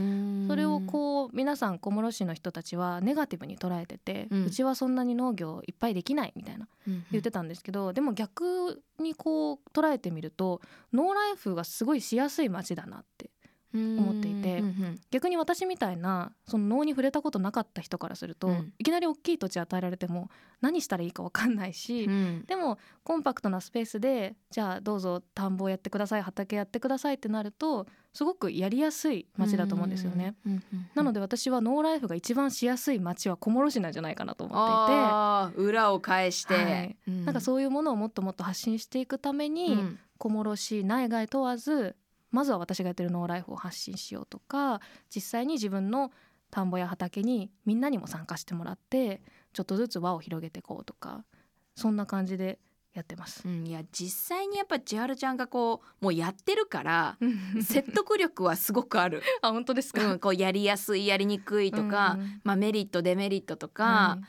それをこう皆さん小諸市の人たちはネガティブに捉えてて、うん、ちはそんなに農業いっぱいできないみたいな言ってたんですけど、でも逆にこう捉えてみるとノーライフがすごいしやすい街だなって思っていて、逆に私みたいなその脳に触れたことなかった人からすると、うん、いきなり大きい土地与えられても何したらいいか分かんないし、うん、でもコンパクトなスペースでじゃあどうぞ田んぼやってください畑やってくださいってなるとすごくやりやすい街だと思うんですよね。なので私はノーライフが一番しやすい街は小諸市なんじゃないかなと思っていて裏を返して、はい。うん、なんかそういうものをもっともっと発信していくために、小諸市内外問わずまずは私がやってるノーライフを発信しようとか実際に自分の田んぼや畑にみんなにも参加してもらってちょっとずつ輪を広げていこうとかそんな感じでやってます、うん、いや実際にやっぱ千春ちゃんがこうもうやってるから説得力はすごくある。あ本当ですか、うん、こうやりやすいやりにくいとか、うん、まあ、メリットデメリットとか、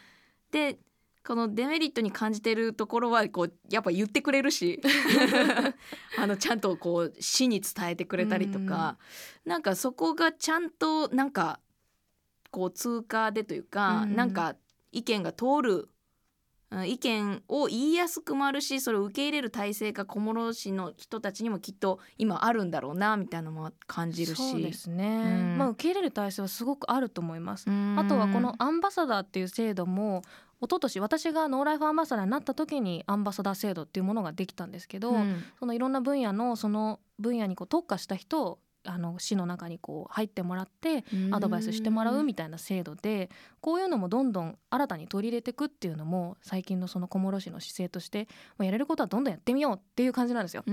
でこのデメリットに感じてるところはこうやっぱ言ってくれるし。あのちゃんとこう詩に伝えてくれたりとか、うん、なんかそこがちゃんとなんかこう通過でというか、うん、なんか意見が通る意見を言いやすくもあるしそれを受け入れる体制が小諸市の人たちにもきっと今あるんだろうなみたいなのも感じるし。そうですね、うん、まあ、受け入れる体制はすごくあると思います。あとはこのアンバサダーっていう制度も一昨年私がノーライフアンバサダーになった時にアンバサダー制度っていうものができたんですけど、うん、そのいろんな分野のその分野にこう特化した人をあの市の中にこう入ってもらってアドバイスしてもらうみたいな制度でこういうのもどんどん新たに取り入れていくっていうのも最近のその小諸市の姿勢としてやれることはどんどんやってみようっていう感じなんですよ。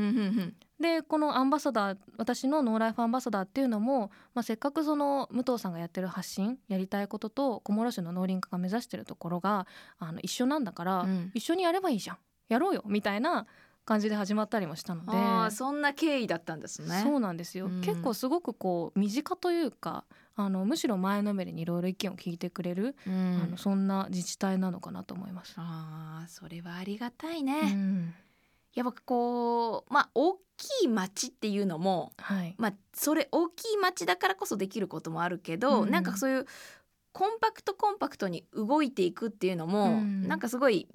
でこのアンバサダー私のノーライフアンバサダーっていうのも、まあ、せっかくその武藤さんがやってる発信やりたいことと小諸市の農林課が目指してるところがあの一緒なんだから、うん、一緒にやればいいじゃん。やろうよみたいな感じで始まったりもしたので。あそんな経緯だったんですね。そうなんですよ、うん、結構すごくこう身近というかあのむしろ前のめりにいろいろ意見を聞いてくれる、うん、あのそんな自治体なのかなと思います。あそれはありがたいね、うん、やっぱこうまあ大きい町っていうのも、はい、まあそれ大きい町だからこそできることもあるけど、うん、なんかそういうコンパクトコンパクトに動いていくっていうのも、うん、なんかすごい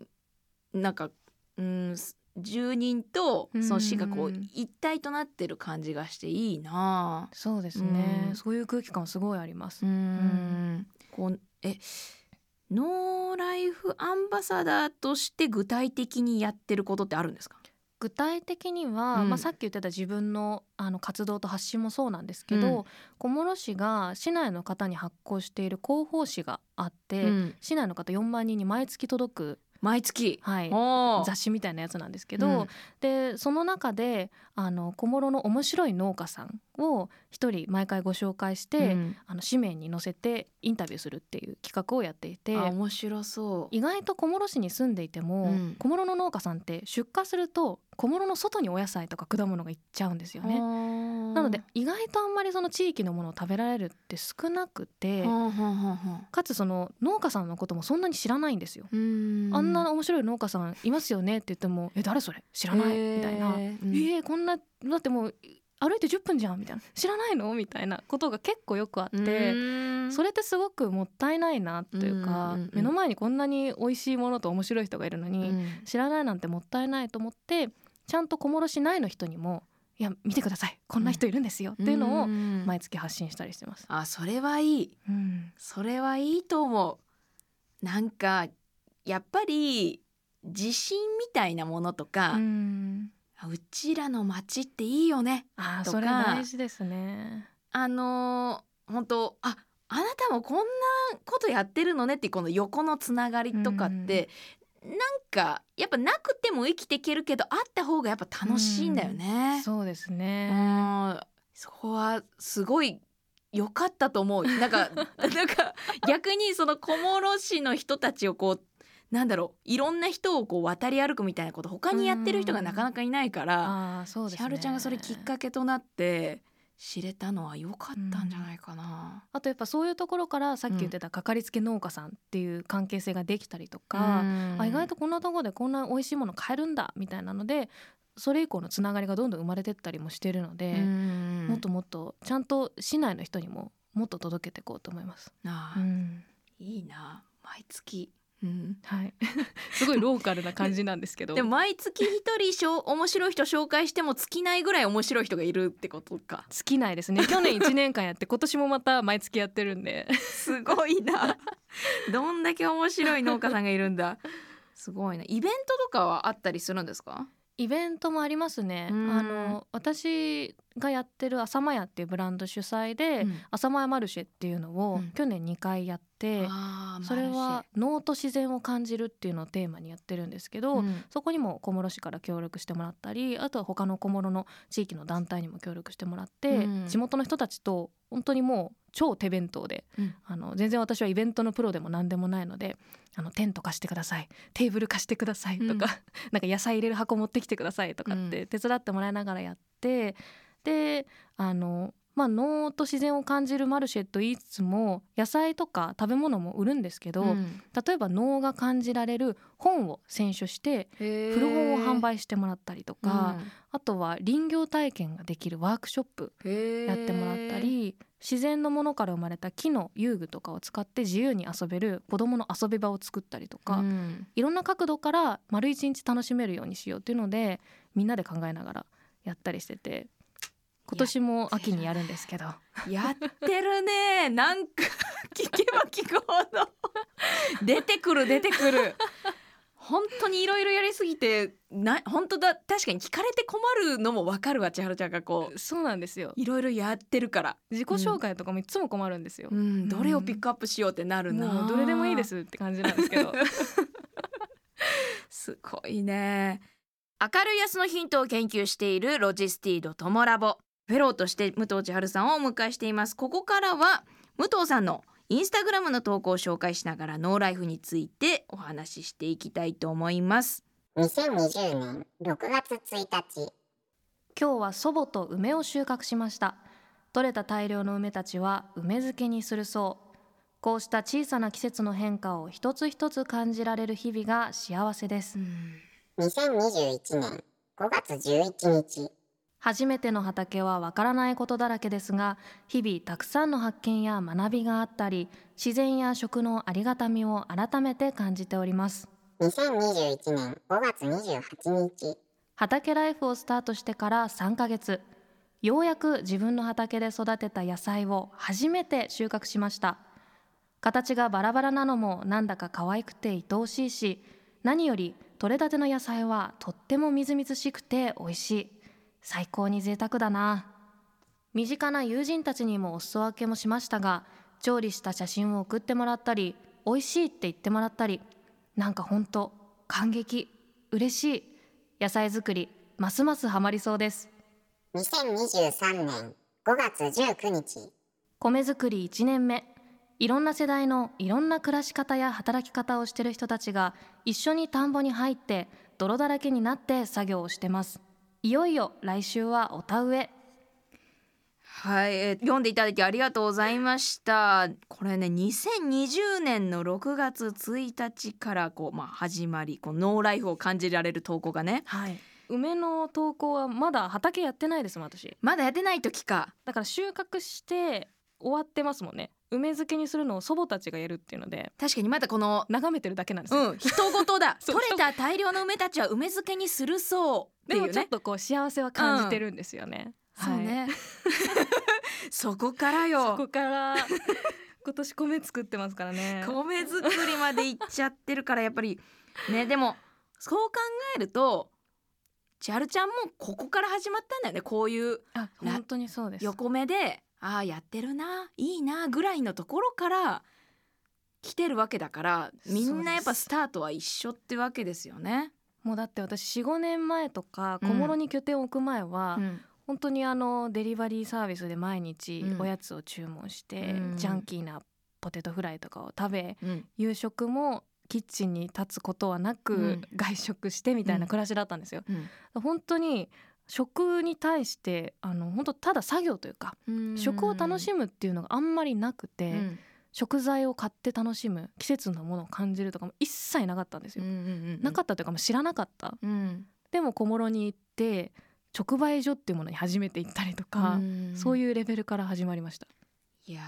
なんかうん住人とその市がこう一体となってる感じがしていいな。そうですね、うん、そういう空気感すごいあります。うん、こうえノーライフアンバサダーとして具体的にやってることってあるんですか？具体的には、うん、まあ、さっき言ってた自分のあの活動と発信もそうなんですけど、うん、小諸市が市内の方に発行している広報誌があって、うん、市内の方4万人に毎月届く毎月、はい、雑誌みたいなやつなんですけど、うん、でその中であの小諸の面白い農家さんを一人毎回ご紹介して、うん、あの紙面に載せてインタビューするっていう企画をやっていて面白そう。意外と小諸市に住んでいても、うん、小諸の農家さんって出荷すると小諸の外にお野菜とか果物が行っちゃうんですよね。なので意外とあんまりその地域のものを食べられるって少なくてかつその農家さんのこともそんなに知らないんですよ。あんな面白い農家さんいますよねって言っても「え誰それ？知らない」みたいな「えー、こんなだってもう歩いて10分じゃんみたいな。知らないの？みたいなことが結構よくあってそれってすごくもったいないなというか目の前にこんなに美味しいものと面白い人がいるのに知らないなんてもったいないと思ってちゃんと小諸市内の人にもいや見てください。こんな人いるんですよ、っていうのを毎月発信したりしてます。あそれはいい、うん、それはいいと思う。なんかやっぱり自信みたいなものとか、うん、うちらの町っていいよねあそれ大事ですねあの本当ああなたもこんなことやってるのねってこの横のつながりとかって、うん、なんかやっぱなくても生きていけるけどあった方がやっぱ楽しいんだよね。うん、そうですね。そこはすごい良かったと思う。なんか なんか逆にその小諸市の人たちをこうなんだろういろんな人をこう渡り歩くみたいなこと他にやってる人がなかなかいないから千春、ね、ちゃんがそれきっかけとなって知れたのは良かったんじゃないかな、うん、あとやっぱそういうところからさっき言ってたかかりつけ農家さんっていう関係性ができたりとか、うん、あ意外とこんなところでこんな美味しいもの買えるんだみたいなのでそれ以降のつながりがどんどん生まれてったりもしてるので、うん、もっともっとちゃんと市内の人にももっと届けていこうと思います。あうん、いいな。毎月うん、はい、すごいローカルな感じなんですけど。でも毎月一人しょ面白い人紹介しても尽きないぐらい面白い人がいるってことか。尽きないですね。去年1年間やって今年もまた毎月やってるんで。すごいな。どんだけ面白い農家さんがいるんだ。すごいな。イベントとかはあったりするんですか？イベントもありますね。あの私がやってる朝間屋っていうブランド主催で、うん、朝間屋マルシェっていうのを去年2回やって、うん、それは脳と自然を感じるっていうのをテーマにやってるんですけど、うん、そこにも小諸市から協力してもらったりあとは他の小諸の地域の団体にも協力してもらって、地元の人たちと本当にもう超手弁当で、うん、あの全然私はイベントのプロでも何でもないのであのテント貸してくださいテーブル貸してくださいとか、うん、なんか野菜入れる箱持ってきてくださいとかって手伝ってもらいながらやって、であのまあ、農と自然を感じるマルシェと言いつつも野菜とか食べ物も売るんですけど、うん、例えば農が感じられる本を選書して古本を販売してもらったりとか、うん、あとは林業体験ができるワークショップやってもらったり自然のものから生まれた木の遊具とかを使って自由に遊べる子どもの遊び場を作ったりとか、うん、いろんな角度から丸一日楽しめるようにしようっていうのでみんなで考えながらやったりしてて今年も秋にやるんですけど。やってるね。なんか聞けば聞くほど。出てくる出てくる。本当にいろいろやりすぎてな本当だ確かに聞かれて困るのもわかるわ千春ちゃんがこう。そうなんですよ。いろいろやってるから。自己紹介とかもいつも困るんですよ、うん、どれをピックアップしようってなるな、どれでもいいですって感じなんですけど。すごいね。明るい明日のヒントを研究している LOGISTEED トモラボフェローとして武藤千春さんをお迎えしています。ここからは武藤さんのインスタグラムの投稿を紹介しながら農ライフについてお話ししていきたいと思います。2020年6月1日。今日は祖母と梅を収穫しました。取れた大量の梅たちは梅漬けにするそう。こうした小さな季節の変化を一つ一つ感じられる日々が幸せです。2021年5月11日初めての畑はわからないことだらけですが日々たくさんの発見や学びがあったり自然や食のありがたみを改めて感じております。2021年5月28日。畑ライフをスタートしてから3ヶ月。ようやく自分の畑で育てた野菜を初めて収穫しました。形がバラバラなのもなんだか可愛くて愛おしいし何より採れたての野菜はとってもみずみずしくて美味しい最高に贅沢だな。身近な友人たちにもお裾分けもしましたが調理した写真を送ってもらったり美味しいって言ってもらったりなんかほんと感激嬉しい野菜作りますますハマりそうです。2023年5月19日。米作り1年目。いろんな世代のいろんな暮らし方や働き方をしてる人たちが一緒に田んぼに入って泥だらけになって作業をしてますいよいよ来週はお田植え。はい、えー、読んでいただきありがとうございました。これね2020年の6月1日からこう、まあ、始まりこうノーライフを感じられる投稿がね、はい、梅の投稿はまだ畑やってないですもん私。まだやってない時か。だから収穫して終わってますもんね梅漬けにするのを祖母たちがやるっていうので確かにまだこの眺めてるだけなんですよ、うん、人事だ。取れた大量の梅たちは梅漬けにするそうでもちょっとこう幸せは感じてるんですよね。うん、そうね。そこからよ。そこから。今年米作ってますからね。米作りまでいっちゃってるからやっぱり。ねでもそう考えると千春ちゃんもここから始まったんだよね。こういうあ本当にそうです。横目でああやってるないいなぐらいのところから来てるわけだからみんなやっぱスタートは一緒ってわけですよね。もうだって私45年前とか小諸に拠点を置く前は、うん、本当にあのデリバリーサービスで毎日おやつを注文して、うん、ジャンキーなポテトフライとかを食べ、うん、夕食もキッチンに立つことはなく外食してみたいな暮らしだったんですよ。本当に食に対してあの本当ただ作業というか食を楽しむっていうのがあんまりなくて、食材を買って楽しむ季節のものを感じるとかも一切なかったんですよ。うんうんうん、なかったというかもう知らなかった。うん、でも小諸に行って直売所っていうものに初めて行ったりとか、うそういうレベルから始まりました。いや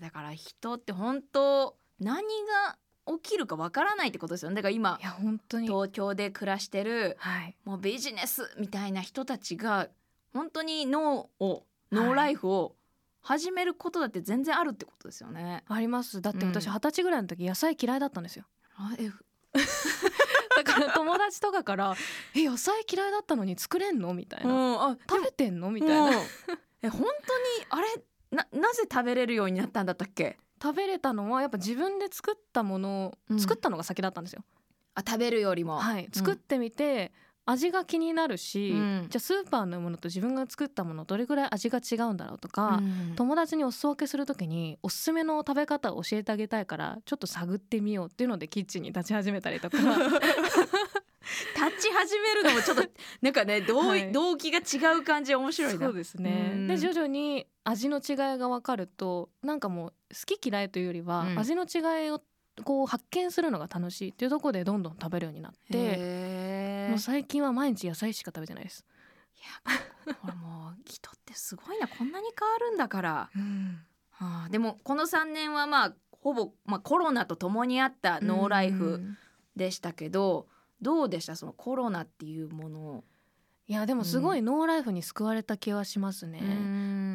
だから人って本当何が起きるかわからないってことですよね。だから今いや本当に。東京で暮らしてる、はい、もうビジネスみたいな人たちが本当に脳をノーライフを始めることだって全然あるってことですよね。あります。だって私二十歳ぐらいの時野菜嫌いだったんですよ。あえだから友達とかから「え野菜嫌いだったのに作れんの?」みたいな、うん、あ食べてんのみたいな、うん、え本当にあれななぜ食べれるようになったんだったっけ？食べれたのはやっぱ自分で作ったものを、作ったのが先だったんですよ。あ食べるよりも、はい、作ってみて、味が気になるし、うん、じゃあスーパーのものと自分が作ったものどれぐらい味が違うんだろうとか、うん、友達にお裾分けする時におすすめの食べ方を教えてあげたいからちょっと探ってみようっていうのでキッチンに立ち始めたりとか。立ち始めるのもちょっと なんかね動,、はい。動機が違う感じで面白いな。そうですね。うん。で徐々に味の違いが分かるとなんかもう好き嫌いというよりは、うん。味の違いをこう発見するのが楽しいっていうところでどんどん食べるようになってもう最近は毎日野菜しか食べてないです、いやこれもう人ってすごいな。こんなに変わるんだから、はあ、でもこの3年はまあほぼ、まあ、コロナとともにあったノーライフでしたけど、どうでした？そのコロナっていうものを。いやでもすごいノーライフに救われた気はしますね、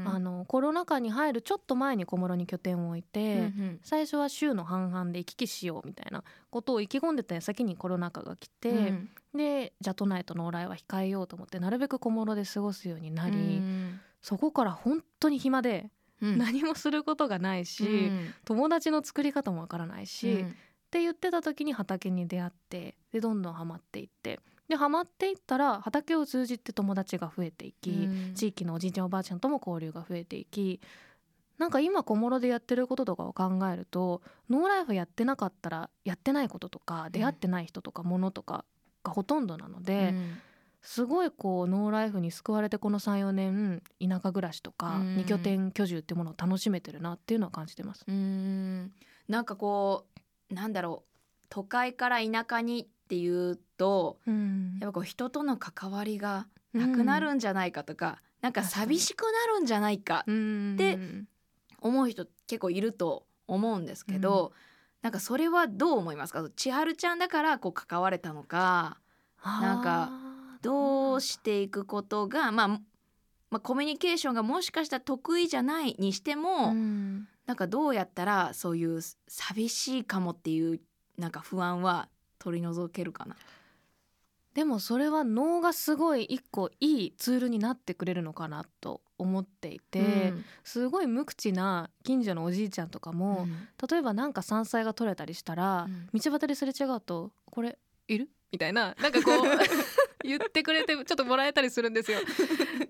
あのコロナ禍に入るちょっと前に小諸に拠点を置いて、うん最初は週の半々で行き来しようみたいなことを意気込んでた矢先にコロナ禍が来て、うん。でじゃあ都内とノーライは控えようと思ってなるべく小諸で過ごすようになり、うん。そこから本当に暇で、うん。何もすることがないし、うん。友達の作り方もわからないし、うん。って言ってた時に畑に出会ってでどんどんハマっていってでハマっていったら畑を通じて友達が増えていき、うん。地域のおじいちゃんおばあちゃんとも交流が増えていきなんか今小諸でやってることとかを考えるとノーライフやってなかったらやってないこととか出会ってない人とかものとかがほとんどなので、うん。すごいこうノーライフに救われてこの34年田舎暮らしとかうん。二拠点居住ってものを楽しめてるなっていうのは感じてます。うん。なんかこうなんだろう都会から田舎にっていうとうん。やっぱこう人との関わりがなくなるんじゃないかとか、なんか寂しくなるんじゃないかうん。で思う人結構いると思うんですけど、なんかそれはどう思いますか？千春ちゃんだからこう関われたのかなんかどうしていくことが、まあ、まあコミュニケーションがもしかしたら得意じゃないにしても、うん。なんかどうやったらそういう寂しいかもっていうなんか不安は取り除けるかな？でもそれは脳がすごい一個いいツールになってくれるのかなと思っていて、うんすごい無口な近所のおじいちゃんとかも、うん例えばなんか山菜が取れたりしたら、うん道端ですれ違うと「これいる?」みたいななんかこう 言ってくれてちょっともらえたりするんですよ。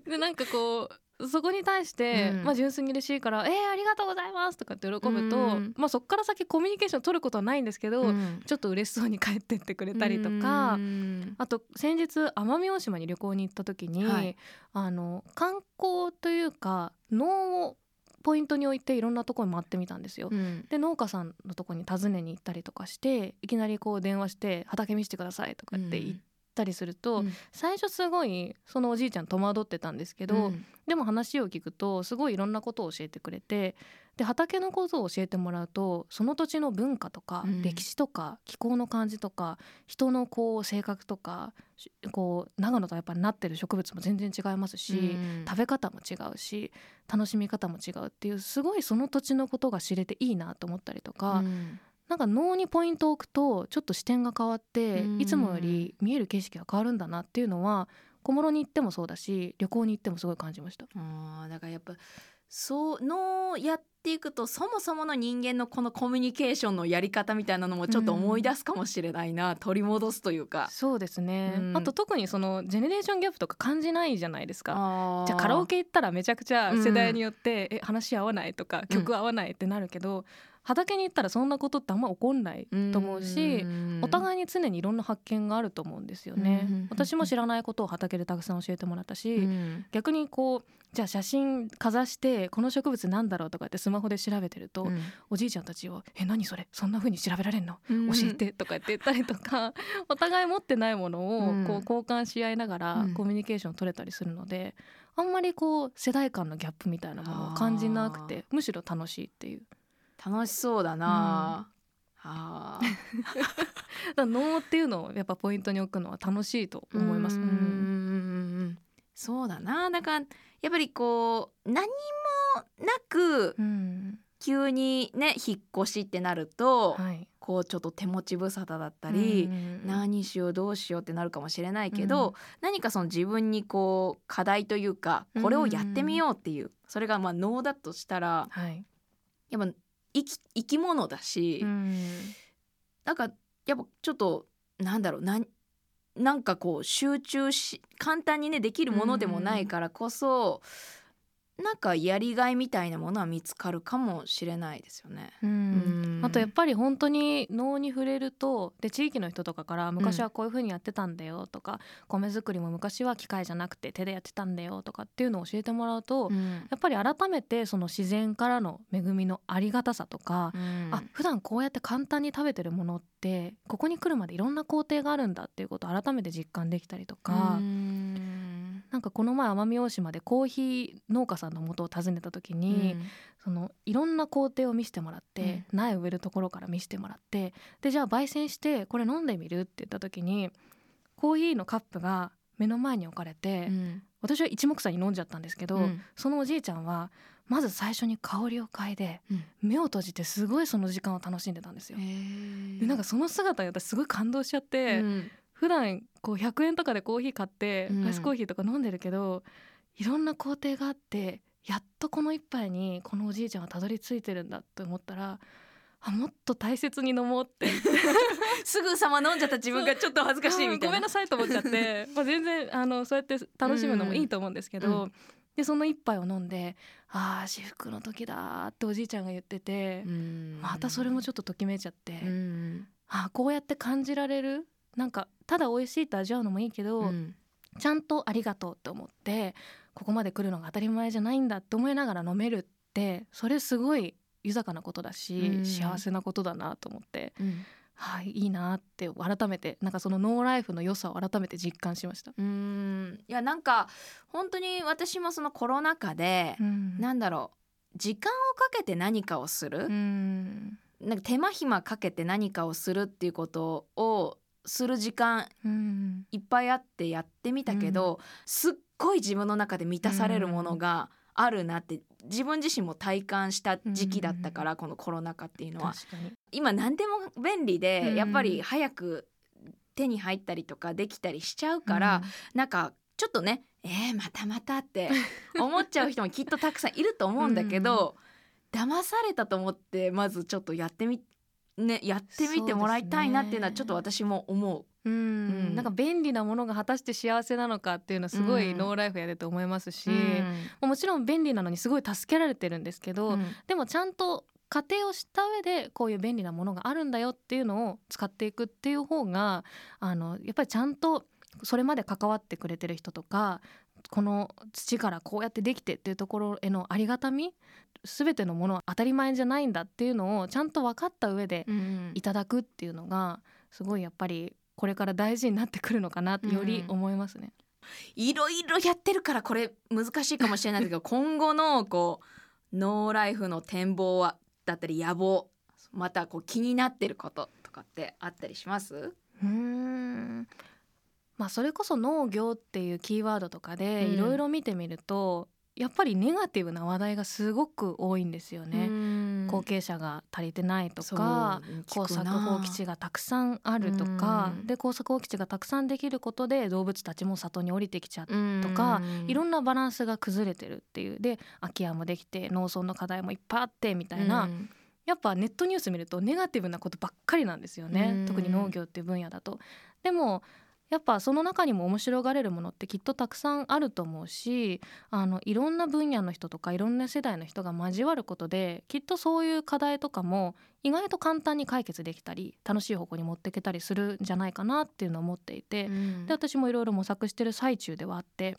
でなんかこうそこに対して、うん。まあ純粋に嬉しいから「えー、ありがとうございます」とかって喜ぶと、うんまあそこから先コミュニケーション取ることはないんですけど、うん。ちょっと嬉しそうに帰ってってくれたりとか。うんあと先日奄美大島に旅行に行った時に、はい。あの観光というか農をポイントに置いていろんなところに回ってみたんですよ。うん。で農家さんのとこに訪ねに行ったりとかしていきなりこう電話して「畑見せてください」とかって言ったりすると、うん。最初すごいそのおじいちゃん戸惑ってたんですけど、うん。でも話を聞くとすごいいろんなことを教えてくれてで畑のことを教えてもらうとその土地の文化とか、うん。歴史とか気候の感じとか人のこう性格とかしこう長野とやっぱりなってる植物も全然違いますし、うん。食べ方も違うし楽しみ方も違うっていうすごいその土地のことが知れていいなと思ったりとか、うんなんか脳にポイントを置くとちょっと視点が変わって、うんいつもより見える景色が変わるんだなっていうのは小諸に行ってもそうだし旅行に行ってもすごい感じました。あーだからやっぱそうのやっていくとそもそもの人間のこのコミュニケーションのやり方みたいなのもちょっと思い出すかもしれないな、取り戻すというか。そうですね、うんあと特にそのジェネレーションギャップとか感じないじゃないですか。じゃあカラオケ行ったらめちゃくちゃ世代によって、え話合わないとかうん曲合わないってなるけど、畑に行ったらそんなことってあんま起こんないと思うし、ん。お互いに常にいろんな発見があると思うんですよね、うん私も知らないことを畑でたくさん教えてもらったし、うん。逆にこうじゃあ写真かざしてこの植物なんだろうとかってスマホで調べてると、おじいちゃんたちは「え何それ？そんな風に調べられんの？うん。教えて」とかって言ったりとか、お互い持ってないものをうん。こう交換し合いながらうん。コミュニケーション取れたりするので、あんまりこう世代間のギャップみたいなものを感じなくてむしろ楽しいっていう。楽しそうだな、あー。だから脳っていうのをやっぱポイントに置くのは楽しいと思います。ううんんそうだな。だからやっぱりこう何もなくうん。急にね引っ越しってなると、はい、こうちょっと手持ち無沙汰だったり、うん何しようどうしようってなるかもしれないけど、何かその自分にこう課題というかこれをやってみようっていう、それがまあ脳だとしたらはい、やっぱ生き生き物だし、うんなんかやっぱちょっとなんだろうななんかこう集中し簡単にねできるものでもないからこそ、なんかやりがいみたいなものは見つかるかもしれないですよね。うんあとやっぱり本当に能に触れるとで地域の人とかから昔はこういう風にやってたんだよとか、米作りも昔は機械じゃなくて手でやってたんだよとかっていうのを教えてもらうと、やっぱり改めてその自然からの恵みのありがたさとか、うん、あ普段こうやって簡単に食べてるものってここに来るまでいろんな工程があるんだっていうことを改めて実感できたりとか。うんなんかこの前奄美大島でコーヒー農家さんの元を訪ねた時に、うん、そのいろんな工程を見せてもらって、うん、苗植えるところから見せてもらってでじゃあ焙煎してこれ飲んでみる？って言った時にコーヒーのカップが目の前に置かれて、うん、私は一目散に飲んじゃったんですけど、うん、そのおじいちゃんはまず最初に香りを嗅いで、うん、目を閉じてすごいその時間を楽しんでたんですよ。でなんかその姿に私すごい感動しちゃって、普段こう100円とかでコーヒー買ってアイスコーヒーとか飲んでるけど、いろんな工程があってやっとこの一杯にこのおじいちゃんはたどり着いてるんだって思ったらあもっと大切に飲もうって。すぐさま飲んじゃった自分がちょっと恥ずかしいみたいな。ごめんなさいと思っちゃって まあ全然あのそうやって楽しむのもいいと思うんですけど、うん、でその一杯を飲んで「ああ至福の時だ」っておじいちゃんが言ってて、うん、またそれもちょっとときめいちゃって、うん、ああこうやって感じられるなんかただ美味しいと味わうのもいいけど、うん、ちゃんとありがとうと思ってここまで来るのが当たり前じゃないんだって思いながら飲めるってそれすごい豊かなことだし、うん、幸せなことだなと思って、うん、はい、いいなって改めてなんかそのノーライフの良さを改めて実感しました。うん。いやなんか本当に私もそのコロナ禍で、うん、なんだろう時間をかけて何かをする、うん、なんか手間暇かけて何かをするっていうことをする時間いっぱいあってやってみたけど、うん、すっごい自分の中で満たされるものがあるなって自分自身も体感した時期だったから、うん、このコロナ禍っていうのは。今何でも便利で、やっぱり早く手に入ったりとかできたりしちゃうから、うん、なんかちょっとねえー、またまたって 思っちゃう人もきっとたくさんいると思うんだけど、騙されたと思ってまずちょっとやってみねやってみてもらいたいなっていうのはちょっと私も思う。うん、なんか便利なものが果たして幸せなのかっていうのはすごいノーライフやでと思いますし、うん、もちろん便利なのにすごい助けられてるんですけど、うん、でもちゃんと過程を知った上でこういう便利なものがあるんだよっていうのを使っていくっていう方があのやっぱりちゃんとそれまで関わってくれてる人とかこの土からこうやってできてっていうところへのありがたみ全てのものは当たり前じゃないんだっていうのをちゃんと分かった上でいただくっていうのがすごいやっぱりこれから大事になってくるのかなってより思いますね。いろいろやってるからこれ難しいかもしれないけど 今後のこうノーライフの展望はだったり野望またこう気になってることとかってあったりします？うんまあそれこそ農業っていうキーワードとかでいろいろ見てみると、やっぱりネガティブな話題がすごく多いんですよね。後継者が足りてないとか耕作放棄地がたくさんあるとかで耕作放棄地がたくさんできることで動物たちも里に降りてきちゃうとかいろんなバランスが崩れてるっていう。で空き家もできて農村の課題もいっぱいあってみたいな。やっぱネットニュース見るとネガティブなことばっかりなんですよね。特に農業っていう分野だと。でもやっぱその中にも面白がれるものってきっとたくさんあると思うしあのいろんな分野の人とかいろんな世代の人が交わることできっとそういう課題とかも意外と簡単に解決できたり楽しい方向に持っていけたりするんじゃないかなっていうのを思っていて、うん、で私もいろいろ模索してる最中ではあって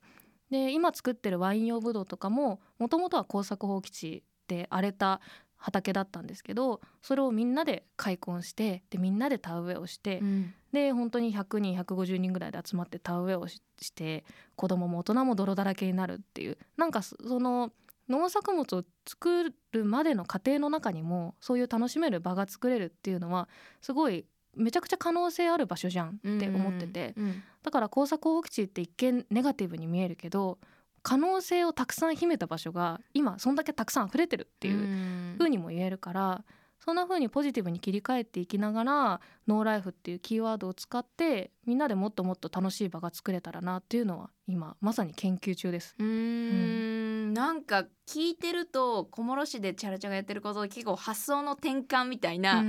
で今作ってるワイン用ブドウとかももともとは耕作放棄地で荒れた畑だったんですけどそれをみんなで開墾してでみんなで田植えをして、うん、で本当に100人150人ぐらいで集まって田植えをして子供も大人も泥だらけになるっていう。なんかその農作物を作るまでの過程の中にもそういう楽しめる場が作れるっていうのはすごいめちゃくちゃ可能性ある場所じゃんって思ってて、うんうん、だから耕作放棄地って一見ネガティブに見えるけど可能性をたくさん秘めた場所が今そんだけたくさん溢れてるっていう風にも言えるからそんな風にポジティブに切り替えていきながらノーライフっていうキーワードを使ってみんなでもっともっと楽しい場が作れたらなっていうのは今まさに研究中です。うん。うん。なんか聞いてると小諸市でチャラチャがやってること結構発想の転換みたいな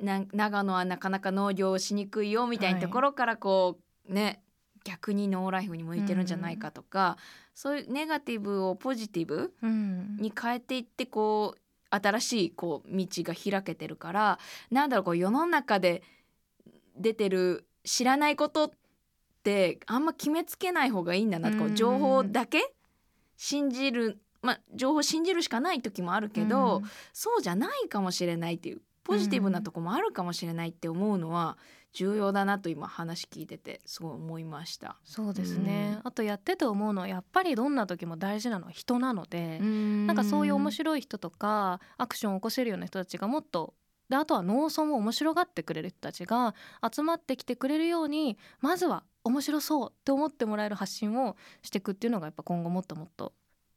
な長野はなかなか農業しにくいよみたいなところからこう、はい、ね逆にノーライフに向いてるんじゃないかとか、そういうネガティブをポジティブうん。に変えていってこう新しいこう道が開けてるからなんだろうこう世の中で出てる知らないことってあんま決めつけない方がいいんだなとこううん情報だけ信じるまあ情報信じるしかない時もあるけど、うん。そうじゃないかもしれないっていうポジティブなとこもあるかもしれないって思うのは重要だなと今話聞いててすごい思いました。そうですね、あとやってて思うのはやっぱりどんな時も大事なのは人なので、ななんかそういう面白い人とかアクションを起こせるような人たちがもっとであとは農村を面白がってくれる人たちが集まってきてくれるようにまずは面白そうって思ってもらえる発信をしていくっていうのがやっぱ今後もっともっと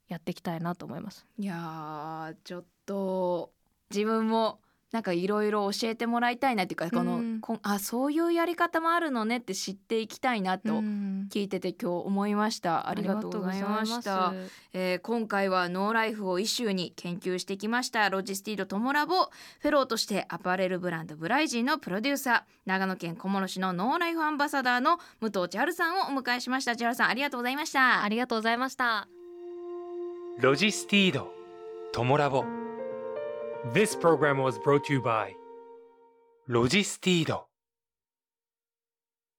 やっていきたいなと思います。いやーちょっと自分もなんかいろいろ教えてもらいたいなっていうかこの、うん。こんあそういうやり方もあるのねって知っていきたいなとうん。聞いてて今日思いました、ありがとうございました。えー今回はノーライフをイシューに研究してきました。ロジスティードトモラボ。フェローとしてアパレルブランドブライジーのプロデューサー。長野県小諸市のノーライフアンバサダーの武藤千春さんをお迎えしました。千春さんありがとうございました。ありがとうございました。ロジスティードトモラボ This program was brought to you by ロジスティード